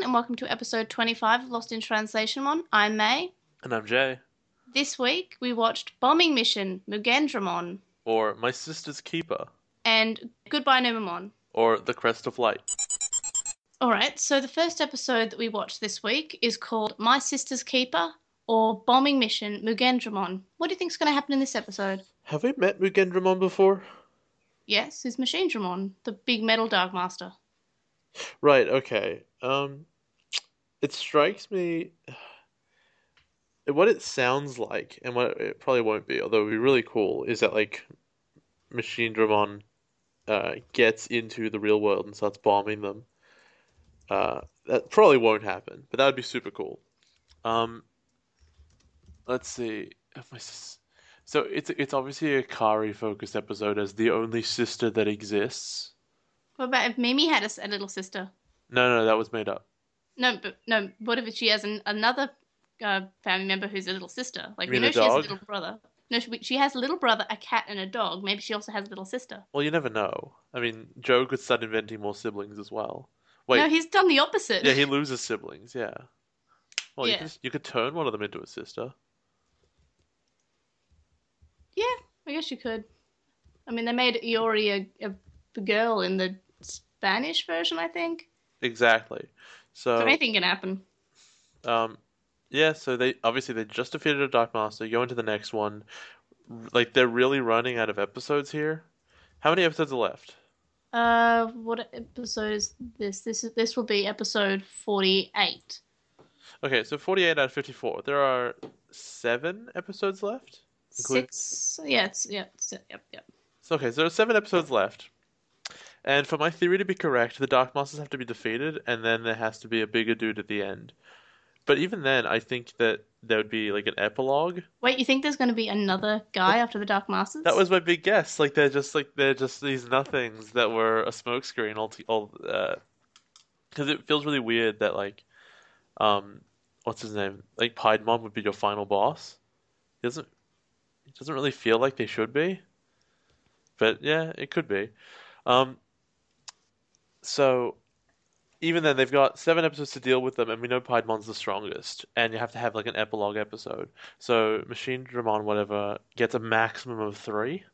everyone, and welcome to episode 25 of Lost in Translation Mon. I'm May. And I'm Jay. This week we watched Bombing Mission Mugendramon Or My Sister's Keeper. and Goodbye Numemon. Or The Crest of Light. Alright, so the first episode that we watched this week is called My Sister's Keeper or Bombing Mission Mugendramon. What do you think's going to happen in this episode? Have we met Mugendramon before? Yes, is Machine Dramon, the big metal Dark Master. Right, okay. Um it strikes me what it sounds like and what it probably won't be, although it would be really cool, is that like Machine Dramon uh gets into the real world and starts bombing them. Uh that probably won't happen, but that would be super cool. Um let's see. If my sis- So it's it's obviously a Kari focused episode as the only sister that exists. What about if Mimi had a little sister? No, no, that was made up. No, but no. What if she has an, another uh, family member who's a little sister? Like You we mean know a she has a dog? little brother. No, she, she has a little brother, a cat, and a dog. Maybe she also has a little sister. Well, you never know. I mean, Joe could start inventing more siblings as well. Wait, no, he's done the opposite. yeah, he loses siblings. Yeah. Well, you Yeah. could you could turn one of them into a sister. Yeah, I guess you could. I mean, they made Iori a, a, a girl in the Spanish version, I think. Exactly. So So, anything can happen. um, yeah. So they obviously they just defeated a Dark Master. Go into the next one. Like they're really running out of episodes here. How many episodes are left? Uh, what episode is this? This is this will be episode forty-eight. Okay, so 48 out of 54. There are seven episodes left. Include- Six. Yeah, it's yeah, it's, yep, yep. So, okay, so there are seven episodes left. And for my theory to be correct, the Dark Masters have to be defeated, and then there has to be a bigger dude at the end. But even then, I think that there would be like an epilogue. Wait, you think there's going to be another guy after the Dark Masters? That was my big guess. Like they're just like they're just these nothings that were a smokescreen. All, all, uh, because it feels really weird that like, um, what's his name? Like Piedmon would be your final boss. It doesn't. It doesn't really feel like they should be. But yeah, it could be. Um. So, even then, they've got seven episodes to deal with them, and we know Piedmon's the strongest, and you have to have like an epilogue episode. So Machine Dramon, whatever, gets a maximum of three.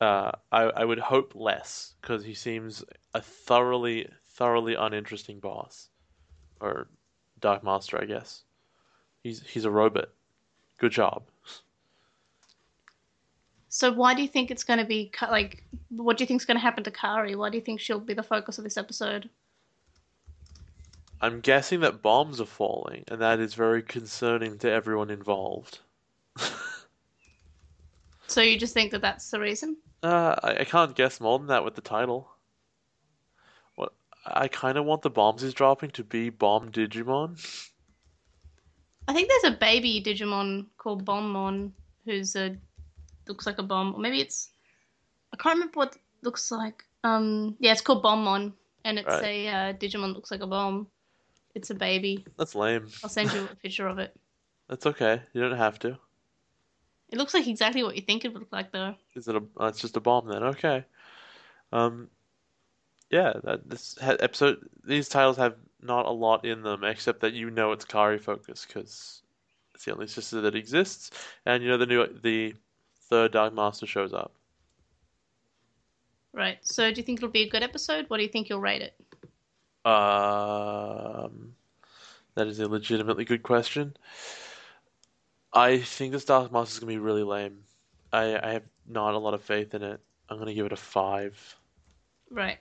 Uh, I I would hope less because he seems a thoroughly thoroughly uninteresting boss, or Dark Master, I guess. He's he's a robot. Good job. So why do you think it's going to be like? What do you think's going to happen to Kari? Why do you think she'll be the focus of this episode? I'm guessing that bombs are falling, and that is very concerning to everyone involved. So you just think that that's the reason? Uh, I, I can't guess more than that with the title. What I kind of want the bombs he's dropping to be bomb Digimon. I think there's a baby Digimon called Bombmon who's a looks like a bomb, or maybe it's I can't remember what it looks like. Um, yeah, it's called Bombmon, and it's Right. a uh, Digimon looks like a bomb. It's a baby. That's lame. I'll send you a picture of it. That's okay. You don't have to. It looks like exactly what you think it would look like, though. Is it a? Uh, it's just a bomb then. Okay. Um. Yeah. That this ha- episode. These titles have not a lot in them, except that you know it's Kari focus because it's the only sister that exists, and you know the new the third Dark Master shows up. Right. So, do you think it'll be a good episode? What do you think you'll rate it? Um. That is a legitimately good question. I think this Dark Master is gonna be really lame. I I have not a lot of faith in it. I'm gonna give it a five. Right.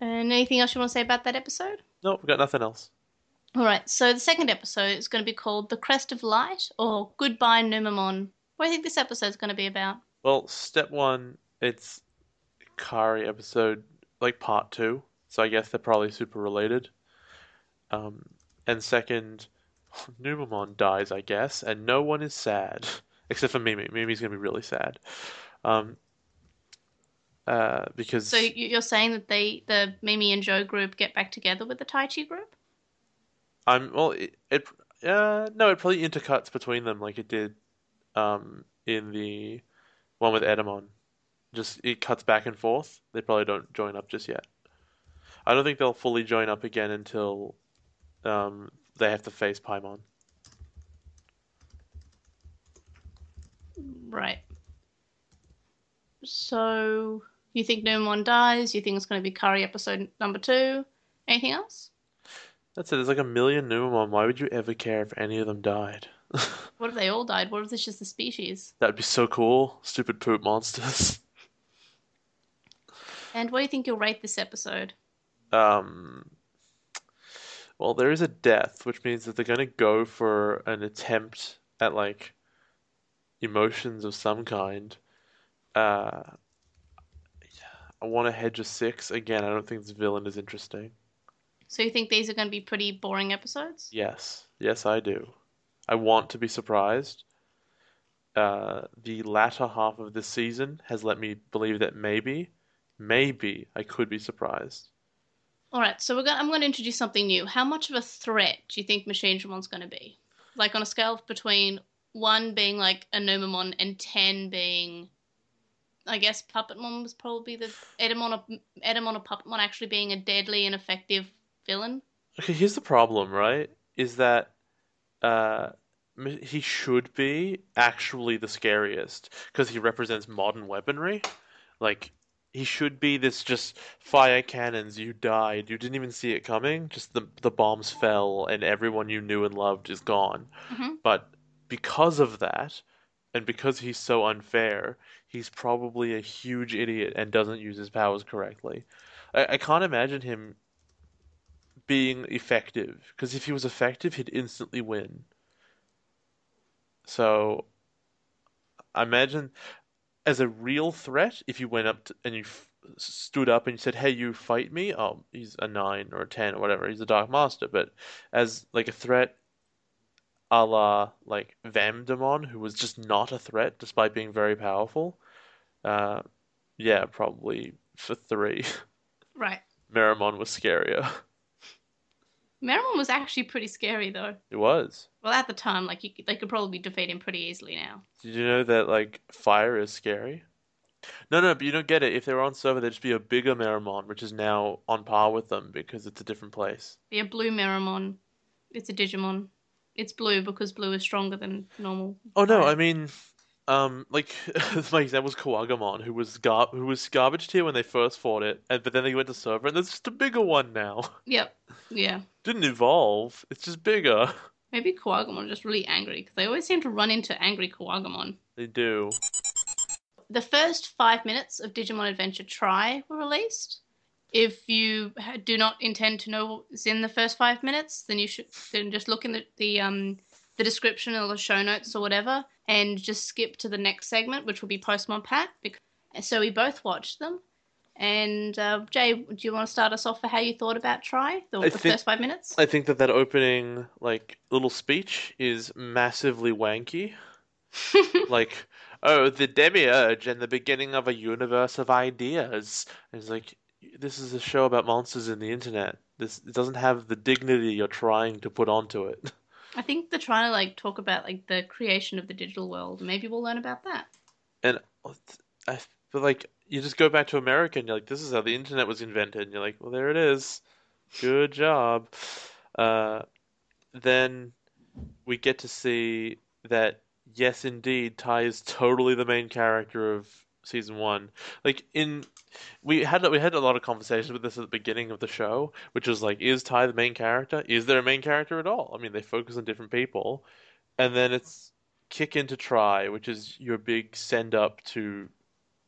And anything else you want to say about that episode? Nope, we've got nothing else. All right. So the second episode is going to be called "The Crest of Light" or "Goodbye Numemon." What do you think this episode is going to be about? Well, step one, it's Kari episode, like part two, so I guess they're probably super related. Um, and second, Numemon dies, I guess, and no one is sad, except for Mimi. Mimi's gonna be really sad. Um, uh, because So you- you're saying that they, the Mimi and Joe group, get back together with the Tai Chi group? I'm well, it, it uh, no, it probably intercuts between them like it did, um, in the one with Etemon. Just it cuts back and forth. They probably don't join up just yet. I don't think they'll fully join up again until um, they have to face Paimon. Right. So you think Numemon dies? You think it's going to be Kari episode number two? Anything else? That's it. There's like a million Numemon. Why would you ever care if any of them died? What if they all died? What if it's just the species? That'd be so cool. Stupid poop monsters. And what do you think you'll rate this episode? Um, well, there is a death, which means that they're going to go for an attempt at like emotions of some kind. Uh, I want to hedge a six. Again, I don't think this villain is interesting. So you think these are going to be pretty boring episodes? Yes, yes, I do. I want to be surprised. Uh, the latter half of this season has let me believe that maybe, maybe I could be surprised. All right, so we're going. I'm going to introduce something new. How much of a threat do you think Machine Machinemon's going to be? Like on a scale of between one being like a Numemon and ten being, I guess Puppetmon was probably the Etemon Etemon or Puppetmon actually being a deadly and effective villain. Okay, here's the problem, right? Is that uh, he should be actually the scariest because he represents modern weaponry. Like, he should be this just fire cannons, you died, you didn't even see it coming, just the the bombs fell and everyone you knew and loved is gone. hmm But because of that, and because he's so unfair, he's probably a huge idiot and doesn't use his powers correctly. I, I can't imagine him being effective, because if he was effective, he'd instantly win. So I imagine as a real threat, if you went up to, and you f stood up and you said, "Hey, you fight me," oh, he's a nine or a ten or whatever. He's a Dark Master. But as like a threat, a la like Vamdemon, who was just not a threat despite being very powerful. Uh, yeah, probably for three. Right. Meramon was scarier. Meramon was actually pretty scary though. It was. Well, at the time, like you, they could probably defeat him pretty easily now. Did you know that like fire is scary? No, no, but you don't get it. If they were on server, there'd just be a bigger Meramon, which is now on par with them because it's a different place. Be a blue Meramon. It's a Digimon. It's blue because blue is stronger than normal. Oh no. I mean, um, like my example was Kuwagamon, who was gar who was garbage tier when they first fought it, and but then they went to server, and there's just a bigger one now. Yep. Yeah. Didn't evolve. It's just bigger. Maybe Kuwagamon just really angry because they always seem to run into angry Kuwagamon. They do. The first five minutes of Digimon Adventure tri were released. If you do not intend to know what's in the first five minutes, then you should then just look in the, the um the description or the show notes or whatever, and just skip to the next segment, which will be Postmon Pat. Because, so we both watched them. And uh, Jay, do you want to start us off for how you thought about tri the, the think- first five minutes? I think that that opening like little speech is massively wanky. like, oh, the demiurge and the beginning of a universe of ideas. It's like, this is a show about monsters in the internet. This it doesn't have the dignity you're trying to put onto it. I think they're trying to like talk about like the creation of the digital world. Maybe we'll learn about that. And I feel like you just go back to America and you're like, this is how the internet was invented. And you're like, well, there it is. Good job. Uh, then we get to see that, yes, indeed, Tai is totally the main character of season one. Like in, we had we had a lot of conversations with this at the beginning of the show, which was like, is Tai the main character? Is there a main character at all? I mean, they focus on different people, and then it's kick into tri, which is your big send up to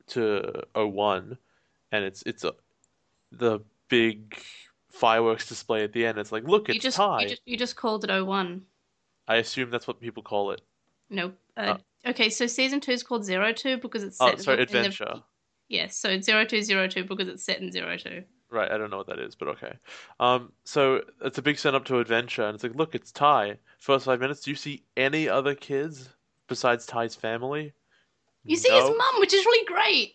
to 01 and it's it's a the big fireworks display at the end. It's like, look, you it's just Tai. you just you just called it 01. I assume that's what people call it. Nope. Uh, Okay, so season two is called Zero Two because it's set Oh, in sorry, the- in the- adventure. Yes, so it's Zero Two Zero Two because it's set in Zero Two. Right, I don't know what that is, but okay. Um, so it's a big send up to adventure, and it's like, look, it's Tai. First five minutes, do you see any other kids besides Tai's family? You see his mum, which is really great.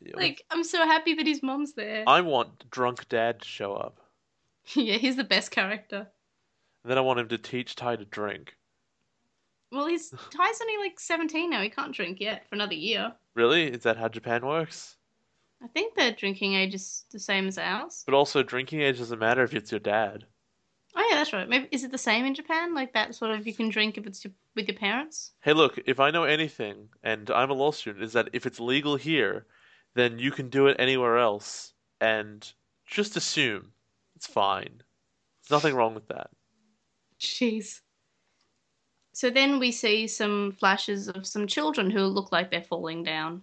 Yeah, Like I'm so happy that his mum's there. I want drunk dad to show up. yeah, he's the best character. And then I want him to teach Tai to drink. Well, he's Tai's only like 17 now. He can't drink yet for another year. Really? Is that how Japan works? I think their drinking age is the same as ours. But also, drinking age doesn't matter if it's your dad. Oh yeah, that's right. Maybe is it the same in Japan? Like that sort of you can drink if it's your, with your parents. Hey, look, if I know anything, and I'm a law student, is that if it's legal here, then you can do it anywhere else, and just assume it's fine. There's nothing wrong with that. Jeez. So then we see some flashes of some children who look like they're falling down.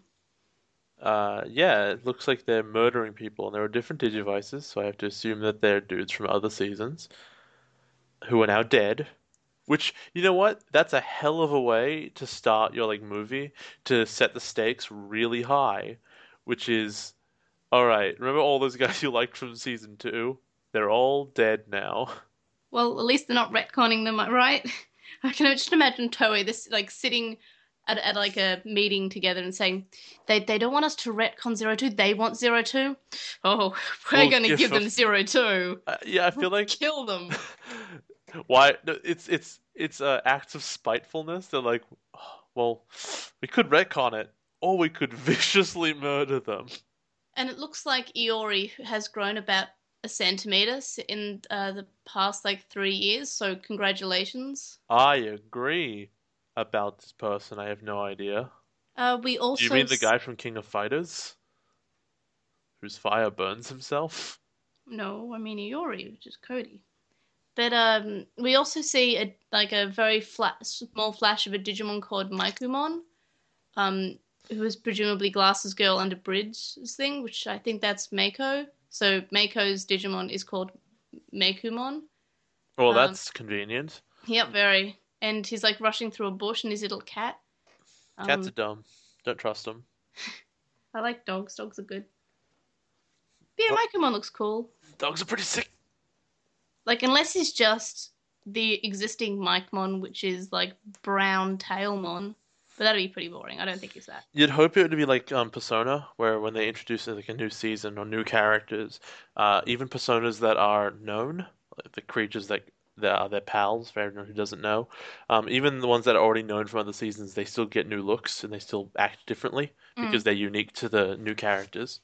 Uh, yeah, it looks like they're murdering people, and there are different Digivices, so I have to assume that they're dudes from other seasons who are now dead. Which, you know what? That's a hell of a way to start your like movie to set the stakes really high, which is, all right. Remember all those guys you liked from season two? They're all dead now. Well, at least they're not retconning them, right? I can just imagine Toei this like sitting at, at like a meeting together and saying they they don't want us to retcon zero two, they want zero two. Oh, we're We'll going to give them zero two. Uh, yeah, I feel like Kill them. why no, it's it's it's uh, acts of spitefulness. They're like, "Oh, well, we could retcon it, or we could viciously murder them. And it looks like Iori has grown about a centimeter in uh, the past like three years. So congratulations. I agree about this person. I have no idea. Uh, we also Do you mean the guy from King of Fighters? Whose fire burns himself? No, I mean Iori, which is Cody. But um, we also see a like a very flat, small flash of a Digimon called Meicoomon, um, who is presumably Glasses Girl under Bridge's thing, which I think that's Mako. So Mako's Digimon is called Meicoomon. Well, Um, that's convenient. Yep, very. And he's like rushing through a bush, and his little cat. Um, Cats are dumb. Don't trust them. I like dogs. Dogs are good. But yeah, What- Meicoomon looks cool. Dogs are pretty sick. Like, unless he's just the existing Micmon, which is like brown Tailmon. But that'd be pretty boring. I don't think he's that. You'd hope it would be like um, Persona, where when they introduce like a new season or new characters, uh, even personas that are known, like the creatures that that are their pals for everyone who doesn't know, um, even the ones that are already known from other seasons, they still get new looks and they still act differently Mm. because they're unique to the new characters.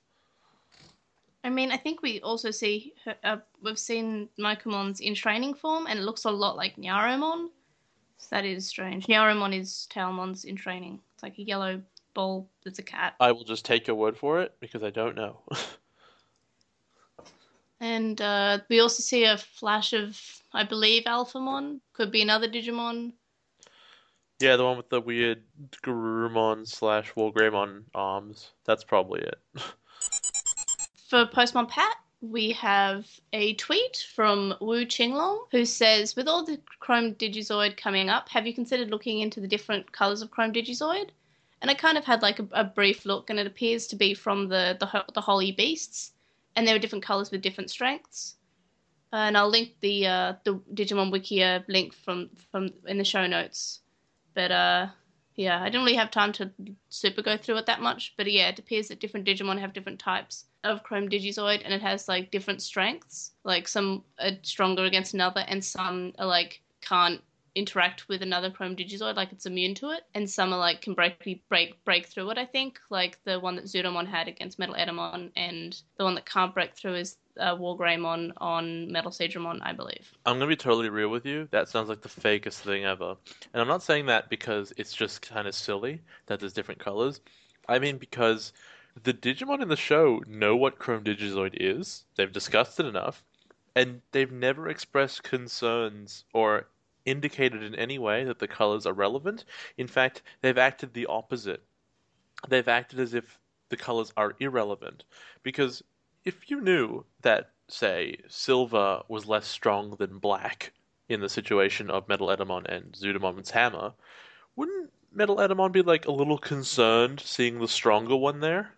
I mean, I think we also see her, uh, we've seen Micromons in training form, and it looks a lot like Nyaromon. That is strange. Nyaromon is Tailmon's in training. It's like a yellow ball that's a cat. I will just take your word for it because I don't know. And uh, we also see a flash of, I believe, Alphamon. Could be another Digimon. Yeah, the one with the weird Garurumon slash Wargreymon arms. That's probably it. For Postmon Pat, we have a tweet from Wu Qinglong who says, With all the Chrome Digizoid coming up, have you considered looking into the different colors of Chrome Digizoid? And I kind of had like a, a brief look, and it appears to be from the, the, the Holy Beasts, and there are different colors with different strengths. and I'll link the uh, the Digimon Wikia link from from in the show notes. But uh, yeah, I didn't really have time to super go through it that much. But yeah, it appears that different Digimon have different types of Chrome Digizoid, and it has like different strengths. Like some are stronger against another, and some are like can't interact with another Chrome Digizoid, like it's immune to it. And some are like can break break break through it. I think like the one that Zudomon had against Metal Etemon, and the one that can't break through is uh, Wargreymon on Metal Seadramon, I believe. I'm gonna be totally real with you. That sounds like the fakest thing ever. And I'm not saying that because it's just kind of silly that there's different colors. I mean because the Digimon in the show know what Chrome Digizoid is. They've discussed it enough, and they've never expressed concerns or indicated in any way that the colors are relevant. In fact, they've acted the opposite. They've acted as if the colors are irrelevant because if you knew that, say, silver was less strong than black in the situation of Metal Etemon and Zudomon's hammer, wouldn't Metal Etemon be like a little concerned seeing the stronger one there?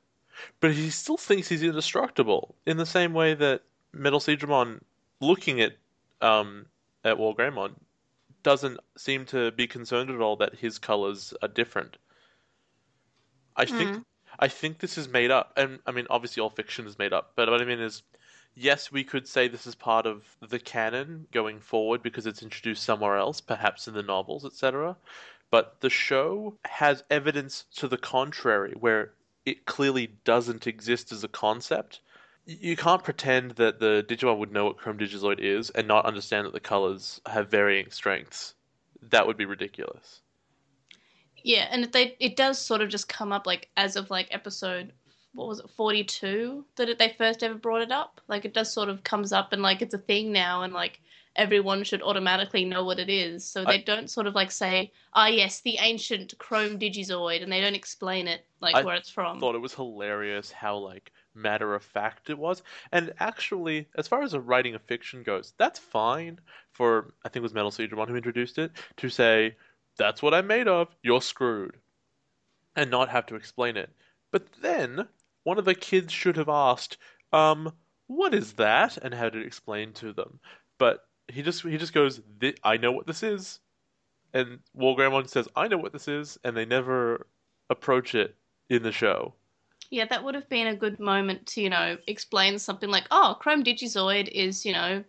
But he still thinks he's indestructible in the same way that Metal Seadramon, looking at um at Wargreymon, doesn't seem to be concerned at all that his colors are different. I think hmm. I think this is made up, and I mean, obviously, all fiction is made up. But what I mean is, yes, we could say this is part of the canon going forward because it's introduced somewhere else, perhaps in the novels, etc. But the show has evidence to the contrary, where it clearly doesn't exist as a concept. You can't pretend that the Digimon would know what Chrome Digizoid is and not understand that the colors have varying strengths. That would be ridiculous. Yeah, and it, they it does sort of just come up like as of like episode what was it forty two that it, they first ever brought it up. Like it does sort of comes up and like it's a thing now, and like everyone should automatically know what it is. So they I- don't sort of like say, ah yes, the ancient Chrome Digizoid, and they don't explain it like I where it's from. thought it was hilarious how like matter of fact it was. And actually, as far as the writing of fiction goes, that's fine for I think it was Metal Seadramon who introduced it to say that's what I'm made of. You're screwed, and not have to explain it. But then one of the kids should have asked, um, what is that, and had it explained to them. But he just he just goes, I know what this is, and Wargreymon says, I know what this is, and they never approach it in the show. Yeah, that would have been a good moment to, you know, explain something like, oh, Chrome Digizoid is, you know,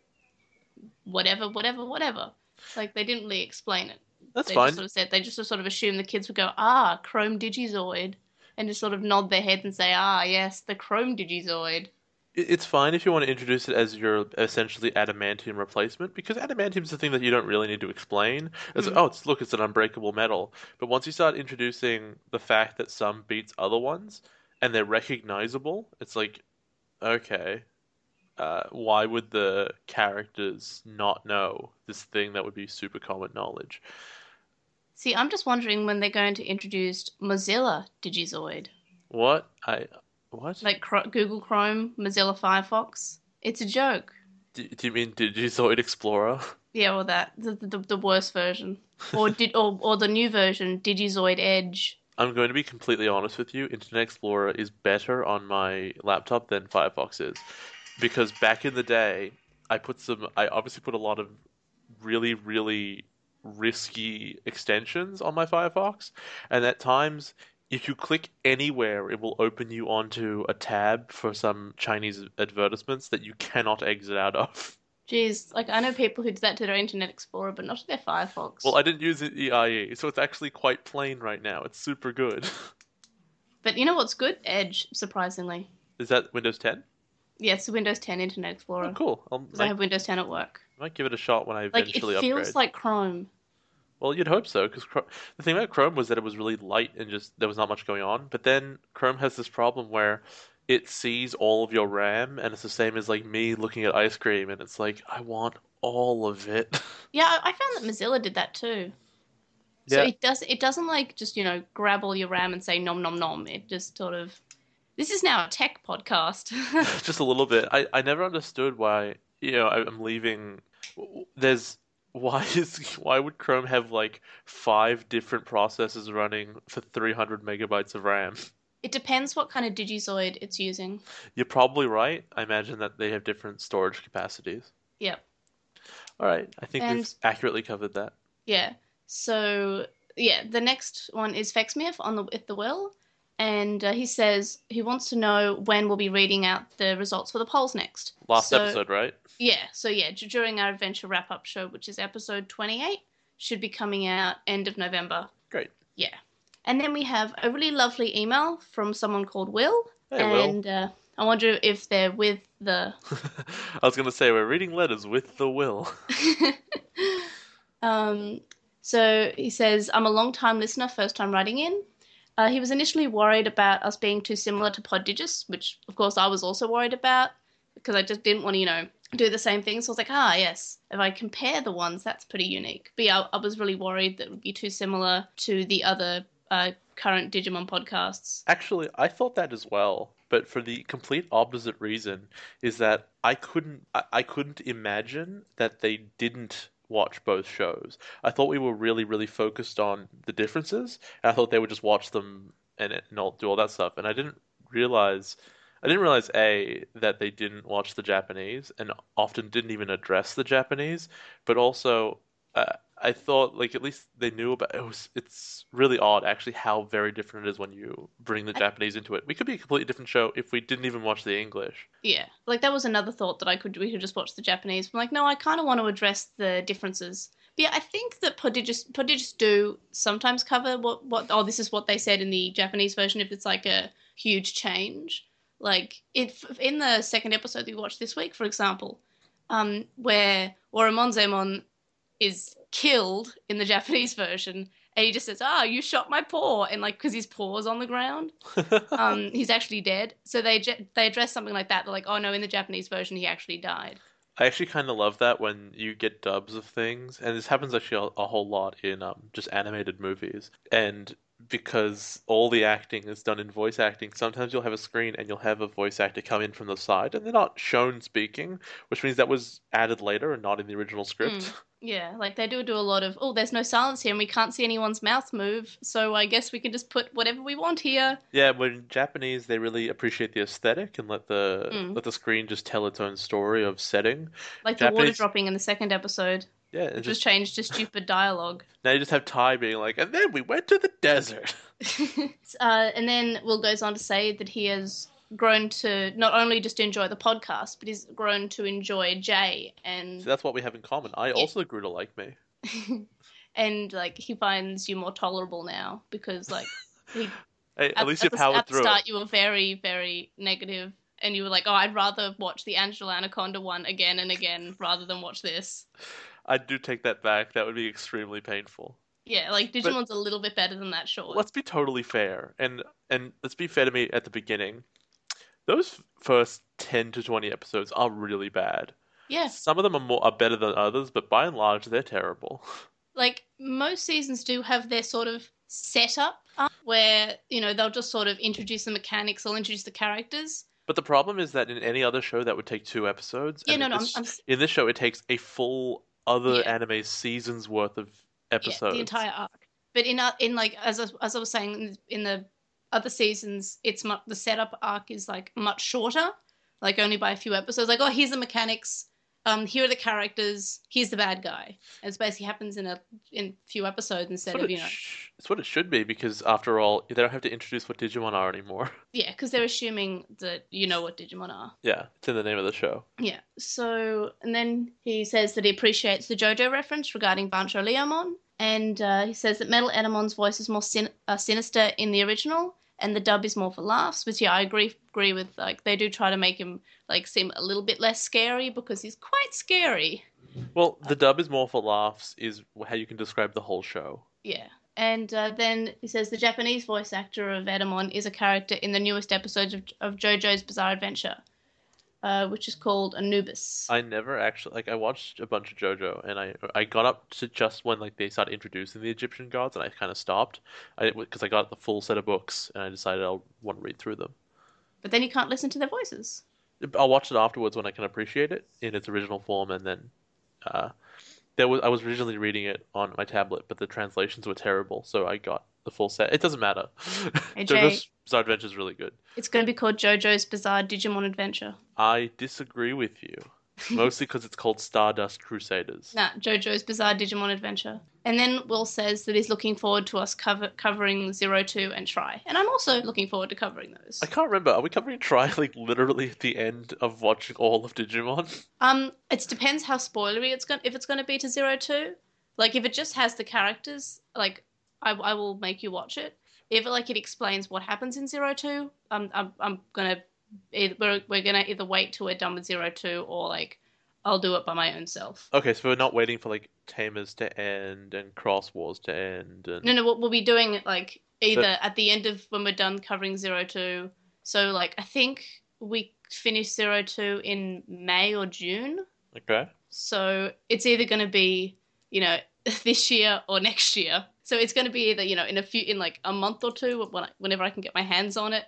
whatever, whatever, whatever. Like, they didn't really explain it. That's they fine. just sort of said, they just sort of assumed the kids would go, ah, Chrome Digizoid, and just sort of nod their head and say, ah, yes, the Chrome Digizoid. It's fine if you want to introduce it as your essentially adamantium replacement, because adamantium is the thing that you don't really need to explain. It's Mm. oh, it's look, it's an unbreakable metal. But once you start introducing the fact that some beats other ones and they're recognizable, it's like, okay, uh, why would the characters not know this thing that would be super common knowledge? See, I'm just wondering when they're going to introduce Mozilla Digizoid. What I what? Like Cro- Google Chrome, Mozilla Firefox. It's a joke. do, do you mean Digizoid Explorer? Yeah, or that the the, the worst version, or did or or the new version, Digizoid Edge. I'm going to be completely honest with you. Internet Explorer is better on my laptop than Firefox is. Because back in the day, I put some, I obviously put a lot of really, really risky extensions on my Firefox. And at times, if you click anywhere, it will open you onto a tab for some Chinese advertisements that you cannot exit out of. Jeez, like I know people who do that to their Internet Explorer, but not to their Firefox. Well, I didn't use it EIE, so it's actually quite plain right now. It's super good. But you know what's good? Edge, surprisingly. Is that Windows 10? Yeah, Windows 10 Internet Oh, Explorer. cool. Um, I'll, Because I have Windows 10 at work. I might give it a shot when I eventually upgrade. Like it feels upgrade. like Chrome. Well, you'd hope so, because the thing about Chrome was that it was really light and just there was not much going on. But then Chrome has this problem where it sees all of your RAM, and it's the same as like me looking at ice cream, and it's like I want all of it. Yeah, I found that Mozilla did that too. Yeah. So it does. It doesn't like just you know grab all your RAM and say nom nom nom. It just sort of. This is now a tech podcast. just a little bit. I, I never understood why, you know, I'm leaving. There's why is why would Chrome have like five different processes running for 300 megabytes of RAM? It depends what kind of Digizoid it's using. You're probably right. I imagine that they have different storage capacities. Yep. All right, I think we've accurately covered that. Yeah. So yeah, the next one is Fexmith on the with the will, and uh, he says he wants to know when we'll be reading out the results for the polls next. Last So- episode, right? Yeah. So yeah, d- during our adventure wrap up show, which is episode twenty eight, should be coming out end of November. Great. Yeah. And then we have a really lovely email from someone called Will, Hey, Will. and uh, I wonder if they're with the I was gonna say we're reading letters with the will. um, so he says, I'm a long time listener, first time writing in. Uh, he was initially worried about us being too similar to Poddigis, which of course I was also worried about because I just didn't want to, you know, do the same thing. So I was like, ah, yes, if I compare the ones, that's pretty unique. But yeah, I, I was really worried that it would be too similar to the other uh, current Digimon podcasts. Actually, I thought that as well, but for the complete opposite reason is that I couldn't I, I couldn't imagine that they didn't watch both shows. I thought we were really really focused on the differences, and I thought they would just watch them and and all, do all that stuff, and I didn't realize I didn't realize a that they didn't watch the Japanese and often didn't even address the Japanese, but also uh, I thought like at least they knew about it was it's really odd actually how very different it is when you bring the I- Japanese into it. We could be a completely different show if we didn't even watch the English. Yeah, like that was another thought that I could we could just watch the Japanese. I'm like, no, I kind of want to address the differences But yeah, I think that prodigious prodigious do sometimes cover what what oh this is what they said in the Japanese version if it's like a huge change. Like if in the second episode that we watched this week, for example, um, where WaruMonzaemon is killed in the Japanese version, and he just says, "Ah, you shot my paw," and like because his paw's on the ground, um, he's actually dead. So they they address something like that. They're like, "Oh no, in the Japanese version, he actually died." I actually kind of love that when you get dubs of things, and this happens actually a, a whole lot in um, just animated movies. And because all the acting is done in voice acting, sometimes you'll have a screen and you'll have a voice actor come in from the side, and they're not shown speaking, which means that was added later and not in the original script. Yeah, like they do do a lot of, oh, there's no silence here and we can't see anyone's mouth move, so I guess we can just put whatever we want here. Yeah, when Japanese they really appreciate the aesthetic and let the Mm. let the screen just tell its own story of setting. Like the water dropping in the second episode, Yeah, and which was just changed to stupid dialogue. now you just have Tai being like, and then we went to the desert. uh, and then Will goes on to say that he has grown to not only just enjoy the podcast, but he's grown to enjoy Jay and So that's what we have in common. I also grew to like me. and like he finds you more tolerable now because like he Hey, at, least you the, powered at the through start it. you were very very negative and you were like oh i'd rather watch the angela anaconda one again and again rather than watch this I do take that back. That would be extremely painful. yeah like digimon's a little bit better than that short. Let's be totally fair, and and let's be fair to me at the beginning. Those first ten to twenty episodes are really bad. yeah Some of them are more are better than others, but by and large, they're terrible. like most seasons do have their sort of setup where you know they'll just sort of introduce the mechanics they'll introduce the characters But the problem is that in any other show, that would take two episodes. yeah no no I'm, I'm, In this show, it takes a full other Yeah. anime season's worth of yeah, episodes. the entire arc but in uh, in like as I, as I was saying in, in the other seasons it's mu- the setup arc is like much shorter like only by a few episodes like oh here's the mechanics um here are the characters here's the bad guy and it's basically happens in a in few episodes instead of you know sh- it's what it should be because, after all, they don't have to introduce what Digimon are anymore. yeah because they're assuming that you know what digimon are yeah, it's in the name of the show. yeah so and then he says that he appreciates the jojo reference regarding bancho leomon and uh, he says that metal etemon's voice is more sin- uh, sinister in the original and the dub is more for laughs which yeah i agree agree with like they do try to make him like seem a little bit less scary because he's quite scary Well, the dub is more for laughs, is how you can describe the whole show. Yeah. And uh, then he says the Japanese voice actor of Etemon is a character in the newest episodes of, of JoJo's Bizarre Adventure, uh, which is called Anubis. I never actually like I watched a bunch of JoJo and I I got up to just when like they started introducing the Egyptian gods and I kind of stopped. I because I got the full set of books and I decided I'll want to read through them. But then you can't listen to their voices. I'll watch it afterwards when I can appreciate it in its original form and then uh there was I was originally reading it on my tablet but the translations were terrible so I got the full set. It doesn't matter. Hey, Jay. Bizarre Adventure is really good. It's going to be called JoJo's Bizarre Digimon Adventure. I disagree with you. Mostly because it's called Stardust Crusaders. Nah, JoJo's Bizarre Digimon Adventure. And then Will says that he's looking forward to us cover- covering Zero Two and tri. And I'm also looking forward to covering those. I can't remember. Are we covering tri like literally at the end of watching all of Digimon? Um, it depends how spoilery it's going. If it's going to be to Zero Two, like if it just has the characters, like I, I will make you watch it. If like it explains what happens in Zero Two, um, I'm I'm gonna either, we're we're gonna either wait till we're done with Zero Two or like I'll do it by my own self. Okay, so we're not waiting for like Tamers to end and Cross Wars to end and No, no, we'll, we'll be doing it like either at the end of when we're done covering Zero Two. So like I think we finish Zero Two in May or June. Okay. So it's either going to be, you know, this year or next year. So it's going to be either, you know, in a few, in like a month or two, when I, whenever I can get my hands on it,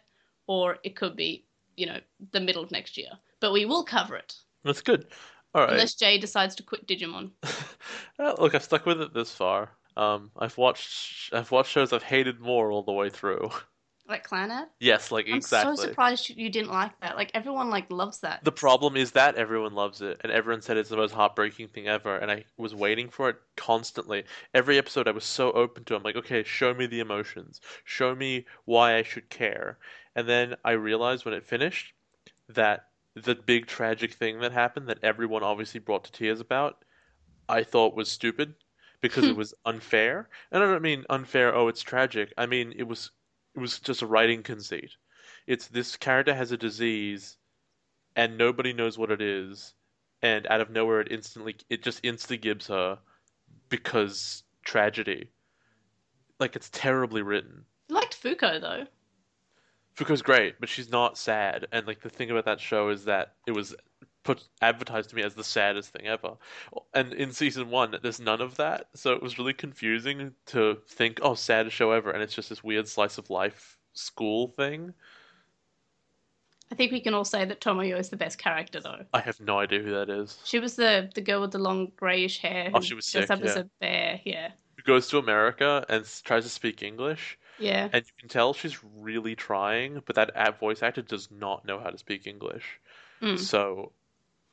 or it could be, you know, the middle of next year. But we will cover it That's good. All right. unless Jay decides to quit Digimon. Uh, Look, I've stuck with it this far. Um, I've watched I've watched shows I've hated more all the way through. Like Clannad. Yes, like exactly. I'm so surprised you- you didn't like that. Like everyone like loves that. The problem is that everyone loves it, and everyone said it's the most heartbreaking thing ever, and I was waiting for it constantly. Every episode I was so open to. I'm like, okay, show me the emotions. Show me why I should care. And then I realized when it finished that the big tragic thing that happened that everyone obviously brought to tears about, I thought was stupid. because it was unfair. And I don't mean unfair, oh, it's tragic. I mean it was it was just a writing conceit. It's this character has a disease and nobody knows what it is, and out of nowhere it instantly it just insta gives her because tragedy. Like it's terribly written. I liked Fuko though. Fuko's great, but she's not sad. And like the thing about that show is that it was put advertised to me as the saddest thing ever. And in season one, there's none of that, so it was really confusing to think, oh, saddest show ever, and it's just this weird slice of life school thing. I think we can all say that Tomoyo is the best character though. I have no idea who that is. She was the the girl with the long grayish hair. Oh, she was sick, up as a bear. Yeah, Who goes to America and tries to speak English, yeah. and you can tell she's really trying, but that voice actor does not know how to speak English. Mm. So,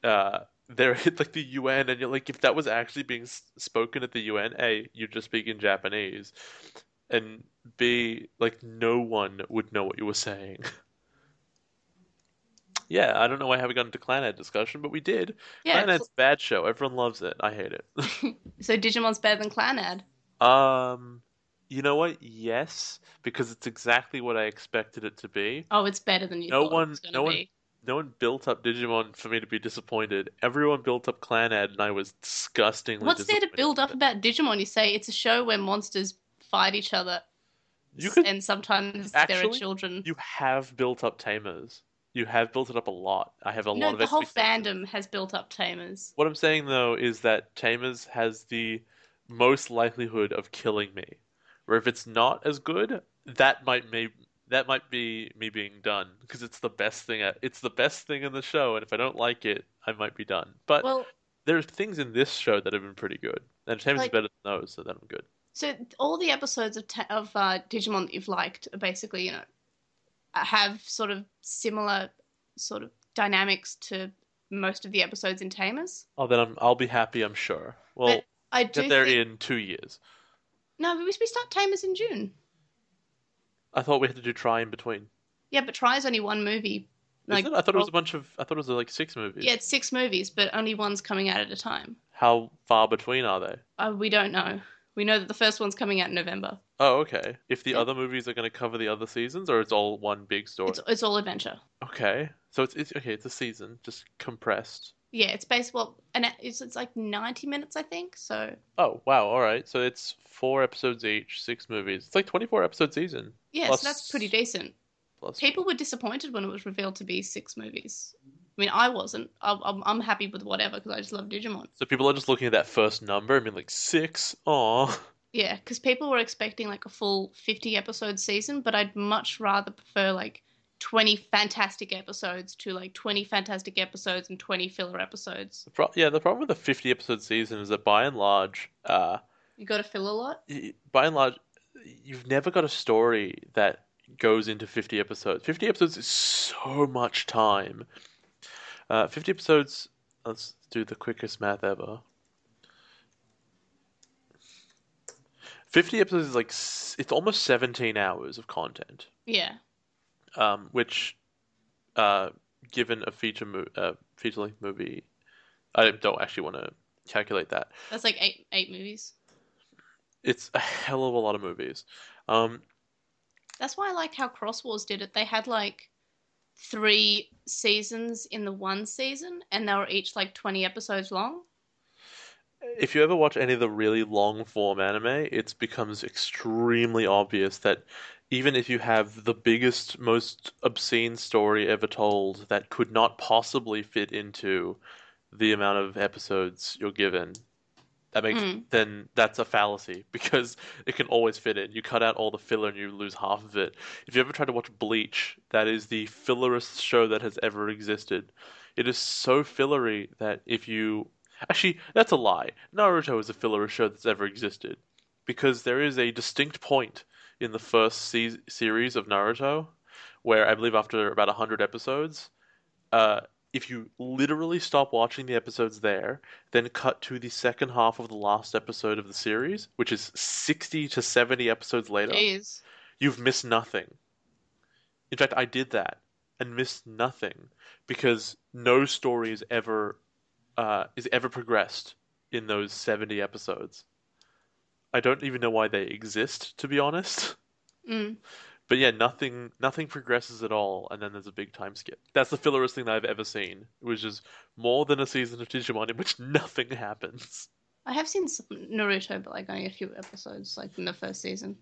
uh, they're at like the UN, and you're like, if that was actually being spoken at the UN, A, you'd just speak in Japanese, and B, like no one would know what you were saying. Yeah, I don't know why I haven't gotten into Clannad discussion, but we did. Yeah. Clannad's a bad show. Everyone loves it. I hate it. So Digimon's better than Clanad. Um, you know what? Yes, because it's exactly what I expected it to be. Oh, it's better than you No one- it was going to no one- be. No one built up Digimon for me to be disappointed. Everyone built up Clannad, and I was disgustingly What's there to build up about Digimon? You say it's a show where monsters fight each other, You could and sometimes there are children. you have built up Tamers. You have built it up a lot. I have a no, lot of the whole fandom has built up Tamers. What I'm saying though is that Tamers has the most likelihood of killing me. Where if it's not as good, that might may that might be me being done because it's the best thing. At, it's the best thing in the show, and if I don't like it, I might be done. But Well, there's things in this show that have been pretty good, and Tamers Like- is better than those, so then I'm good. so all the episodes of ta- of uh, Digimon that you've liked are basically, you know, have sort of similar sort of dynamics to most of the episodes in Tamers. Oh, then I'm I'll be happy. I'm sure. Well, But I do get there think... in two years. No, we we start Tamers in June. I thought we had to do tri in between. Yeah, but tri is only one movie. Is Like, it? I thought it was a bunch of. I thought it was like six movies. yeah, it's six movies, but only one's coming out at a time. How far between are they? Uh, we don't know. We know that the first one's coming out in November. Oh, okay. If the Yeah. other movies are going to cover the other seasons, or it's all one big story. It's it's all adventure. Okay, so it's, it's okay. It's a season, just compressed. Yeah, it's based well, and it's it's like ninety minutes, I think. So Oh, wow. All right. So it's four episodes each, six movies. It's like 24 episode season. Yeah, Plus- that's pretty decent. Plus, People were disappointed when it was revealed to be six movies. I mean, I wasn't. I'm I'm happy with whatever because I just love Digimon. so people are just looking at that first number and being like six. Aw. Yeah, because people were expecting like a full fifty episode season, but I'd much rather prefer like twenty fantastic episodes to like twenty fantastic episodes and twenty filler episodes. The pro- yeah, the problem with the 50 episode season is that by and large, uh, You got to fill a lot. by and large, you've never got a story that goes into 50 episodes. 50 episodes is so much time. Uh, 50 episodes, let's do the quickest math ever. 50 episodes is like, it's almost 17 hours of content, Yeah, um, which, uh, given a feature, mo- uh, feature length movie, I don't actually want to calculate that. that's like eight eight movies. It's a hell of a lot of movies. Um, That's why I like how Cross Wars did it. They had like three seasons in the one season, and they were each like twenty episodes long. if you ever watch any of the really long form anime, it becomes extremely obvious that even if you have the biggest, most obscene story ever told that could not possibly fit into the amount of episodes you're given, that makes Mm. then that's a fallacy because it can always fit in. You cut out all the filler and you lose half of it. If you ever try to watch Bleach, that is the fillerest show that has ever existed. It is so fillery that if you Actually, that's a lie. Naruto is the fillerest show that's ever existed. Because there is a distinct point in the first se- series of Naruto where I believe after about 100 episodes, uh, if you literally stop watching the episodes there, then cut to the second half of the last episode of the series, which is 60 to 70 episodes later, Jeez. you've missed nothing. In fact, I did that and missed nothing because no story is ever uh, is ever progressed in those 70 episodes. I don't even know why they exist, to be honest. Mm. But yeah, nothing nothing progresses at all, and then there's a big time skip. That's the fillerest thing that I've ever seen, which is more than a season of Digimon in which nothing happens. I have seen some Naruto, but like only a few episodes, like in the first season.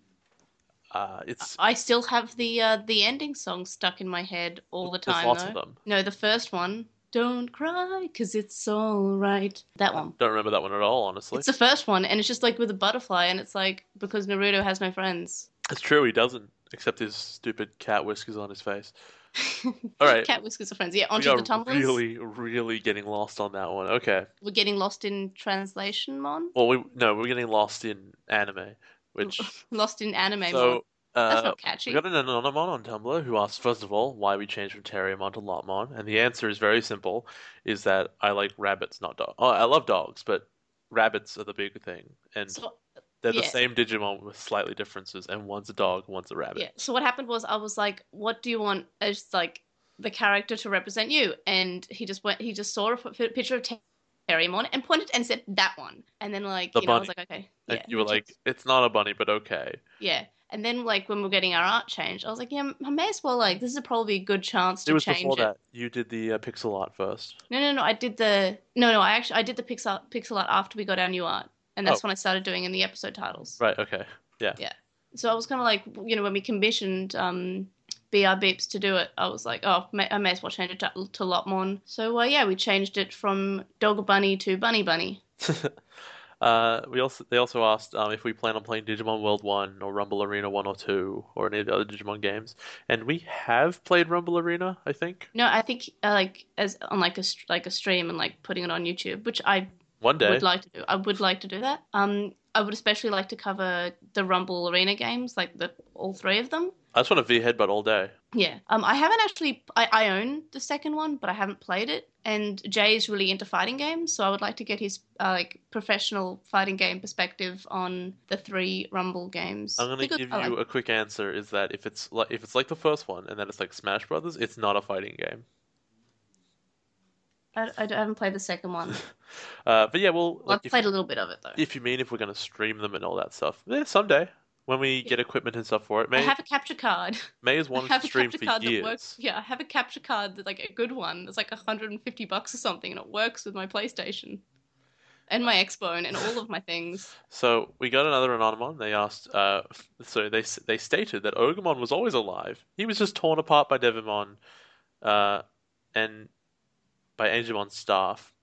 Uh, it's I still have the uh, the ending song stuck in my head all the time. there's lots though. of them. No, the first one. Don't cry, cause it's alright. That one. Don't remember that one at all, honestly. It's the first one, and it's just like with a butterfly, and it's like because Naruto has no friends. It's true, he doesn't, except his stupid cat whiskers on his face. All right. Cat whiskers are friends. Yeah, onto the tumblers. really, really getting lost on that one. Okay. We're getting lost in translation, Mon. Well, we no, we're getting lost in anime, which Lost in anime, Mon. so That's uh, not catchy. we got an anonymon on Tumblr who asked first of all why we changed from Terriermon to Lopmon, and the answer is very simple: is that I like rabbits, not dogs. Oh, I love dogs, but rabbits are the big thing, and So, they're the same Digimon with slightly differences, and one's a dog, one's a rabbit. yeah. So what happened was I was like, "What do you want as like the character to represent you?" And he just went. He just saw a f- picture of Terriermon and pointed and said that one. And then like The you know, I was like, "Okay, And you were like, it's not a bunny, but okay. Yeah. And then like when we we're getting our art changed, I was like, yeah, I may as well like this is probably a good chance to change It was before it. that. You did the uh, pixel art first. No, no, no. I did the no, no. I actually I did the pixel pixel art after we got our new art, and that's Oh. when I started doing in the episode titles. Right, okay. Yeah. Yeah. So I was kind of like, you know, when we commissioned um, BR Beeps to do it, I was like, oh, may, I may as well change it to, to Lopmon. So uh, yeah, we changed it from Dog Bunny to Bunny Bunny. Uh, we also they also asked um, if we plan on playing Digimon World 1 or Rumble Arena 1 or 2 or any of the other Digimon games. And we have played Rumble Arena, I think, No, I think uh, like as on like a like a stream and like putting it on YouTube, which I one day. would like to do. I would like to do that. Um, I would especially like to cover the Rumble Arena games, like the all three of them. I just want to V headbutt all day. Yeah. Um, I haven't actually. I, I own the second one, but I haven't played it. And Jay is really into fighting games, so I would like to get his uh, like professional fighting game perspective on the three Rumble games. I'm gonna give I you like- a quick answer: is that if it's like if it's like the first one and then it's like Smash Brothers, it's not a fighting game. I, I haven't played the second one. Uh, but yeah, well, Well, like I've if, played a little bit of it though. if you mean if we're gonna stream them and all that stuff, yeah, someday when we get equipment and stuff for it, I May have a capture card. May has I wanted have to a stream capture for card years. that works. Yeah, I have a capture card that's like a good one. It's like 150 bucks or something, and it works with my PlayStation and my Xbone and all of my things. So we got another Anonymon. They asked, uh, so they they stated that Ogamon was always alive. He was just torn apart by Devimon, uh, and by Angemon's staff.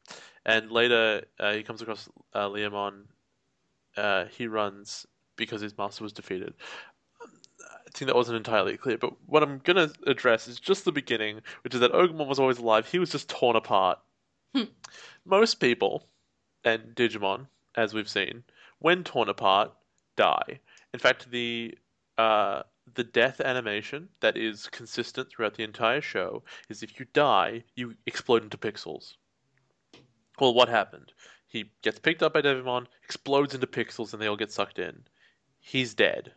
And later, uh, he comes across uh, Leomon. Uh, he runs because his master was defeated. I think that wasn't entirely clear, but what I'm gonna address is just the beginning, which is that Ogamon was always alive. He was just torn apart. Hmm. Most people and Digimon, as we've seen, when torn apart, die. In fact, the uh, the death animation that is consistent throughout the entire show is if you die, you explode into pixels. Well, what happened? He gets picked up by Devimon, explodes into pixels, and they all get sucked in. He's dead.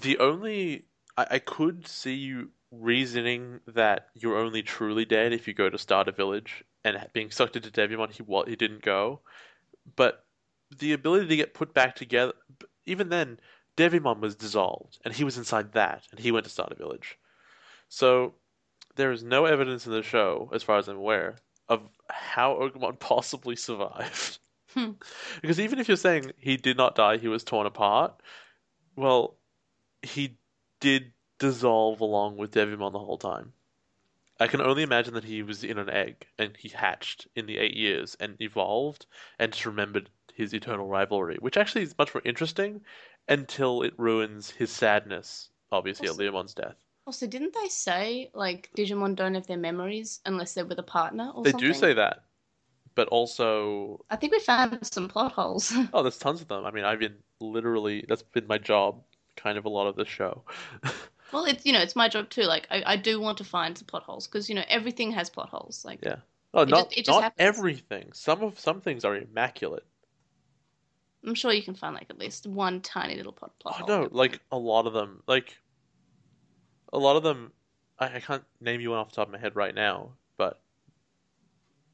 The only I, I could see you reasoning that you're only truly dead if you go to Starter Village and being sucked into Devimon, he he didn't go. But the ability to get put back together, even then, Devimon was dissolved, and he was inside that, and he went to Starter Village. So there is no evidence in the show, as far as I'm aware, of how Ogamon possibly survived. Hmm. Because even if you're saying he did not die, he was torn apart, well, he did dissolve along with Devimon the whole time. I can only imagine that he was in an egg and he hatched in the eight years and evolved and just remembered his eternal rivalry, which actually is much more interesting until it ruins his sadness, obviously, Also- at Leomon's death. Also, didn't they say like Digimon don't have their memories unless they're with a partner or They something? do say that, but also, I think we found some plot holes. oh, there's tons of them. I mean, I've been literally, that's been my job kind of a lot of the show. well, it's you know it's my job too. Like I, I do want to find some plot holes because you know everything has plot holes. Like Yeah. Oh, It not just- just not happens. everything. Some of some things are immaculate. I'm sure you can find like at least one tiny little plot, plot I hole. no, like a lot of them, like a lot of them. I, I can't name you one off the top of my head right now, but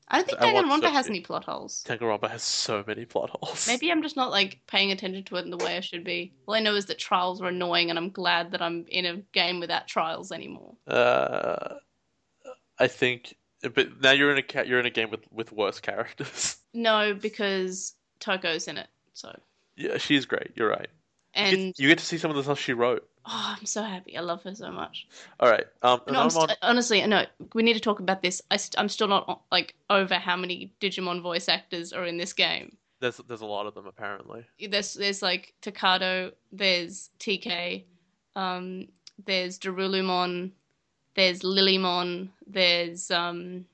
I don't think I Danganronpa has any plot holes. Danganronpa has so many plot holes. Maybe I'm just not like paying attention to it in the way I should be. All I know is that trials are annoying, and I'm glad that I'm in a game without trials anymore. Uh, I think, but now you're in a ca- you're in a game with with worse characters. No, because Toko's in it. So, yeah, she's great. You're right. You and get, you get to see some of the stuff she wrote. oh, I'm so happy. I love her so much. All right. Um, No, st- honestly, no. We need to talk about this. I st- I'm still not like over how many Digimon voice actors are in this game. there's there's a lot of them apparently. There's there's like Takado, there's TK, um, there's Darulumon, there's Lilymon, there's um,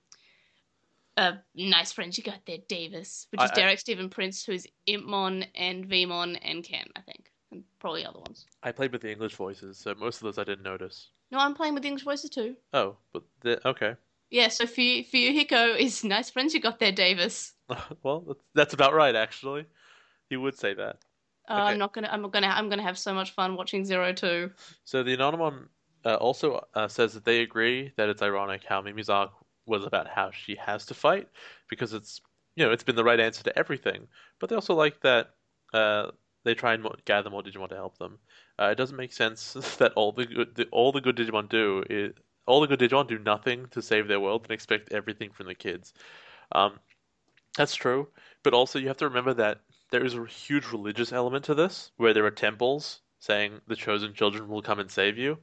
a nice friend you got there, Davis, which is I- I- Derek Stephen Prince, who's Impmon and Veemon and Ken, I think, and probably other ones. I played with the English voices, so most of those I didn't notice. No, I'm playing with the English voices too. Oh, but the, okay. Yeah, so Fu- Fuyuhiko is nice friends you got there, Davis. well, that's, that's about right actually. He would say that. Uh, Okay. I'm not gonna. I'm gonna. I'm gonna have so much fun watching Zero Two. So the Anonymon uh, also uh, says that they agree that it's ironic how Mimi's arc was about how she has to fight because it's you know it's been the right answer to everything. But they also like that uh, they try and gather more Digimon to help them. Uh, it doesn't make sense that all the good the, all the good Digimon do is all the good Digimon do nothing to save their world and expect everything from the kids. Um, that's true, but also you have to remember that there is a huge religious element to this, where there are temples saying the chosen children will come and save you.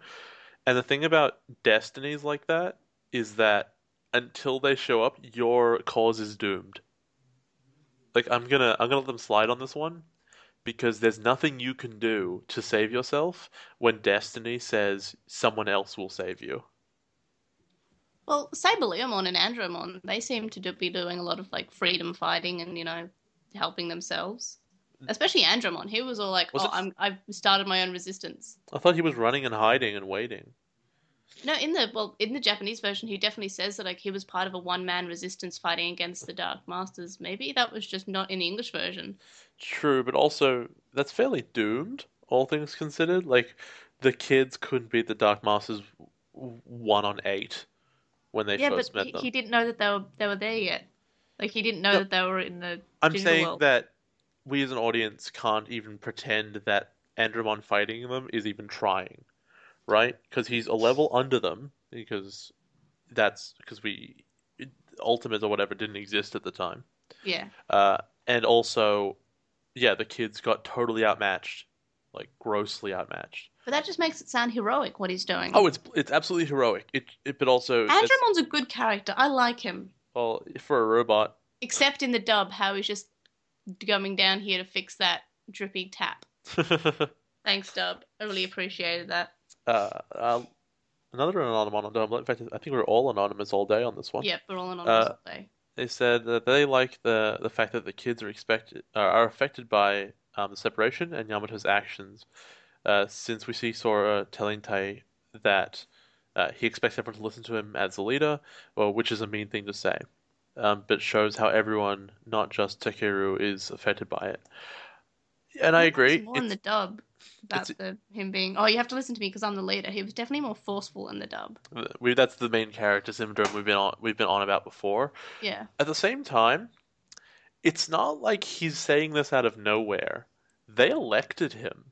And the thing about destinies like that is that until they show up, your cause is doomed. Like I'm gonna I'm gonna let them slide on this one because there's nothing you can do to save yourself when destiny says someone else will save you. Well, Saberleomon and Andromon, they seem to do, be doing a lot of like freedom fighting and you know helping themselves. Especially Andromon, he was all like, Was "Oh, it- I'm I've started my own resistance." I thought he was running and hiding and waiting. No, in the well, in the Japanese version, he definitely says that like he was part of a one man resistance fighting against the Dark Masters. Maybe that was just not in the English version. True, but also that's fairly doomed, all things considered. Like the kids couldn't beat the Dark Masters one on eight when they yeah, first met he, them. he didn't know that they were they were there yet. Like he didn't know No. that they were in the I'm saying world. that we as an audience can't even pretend that Andromon fighting them is even trying, right? Because he's a level under them, because that's because we Ultimate or whatever didn't exist at the time. Yeah. Uh, and also, yeah, the kids got totally outmatched, like grossly outmatched. But that just makes it sound heroic what he's doing. Oh, it's it's absolutely heroic. It, it but also Andromon's a good character. I like him. well for a robot. Except in the dub, how he's just coming down here to fix that drippy tap. Thanks, dub. I really appreciated that. Uh, uh, another anonymous. In fact, I think we are all anonymous all day on this one. Yep, we're all anonymous Uh, all day. They said that they like the the fact that the kids are expected uh, are affected by um, the separation and Yamato's actions. Uh, since we see Sora telling Tai that uh, he expects everyone to listen to him as the leader, well, which is a mean thing to say, um, but shows how everyone, not just Takeru, is affected by it. And I think there was agree. More in the dub about it's- the him being. Oh, you have to listen to me because I'm the leader. He was definitely more forceful in the dub. we, that's the main character syndrome we've been on we've been on about before. Yeah. At the same time, it's not like he's saying this out of nowhere. They elected him.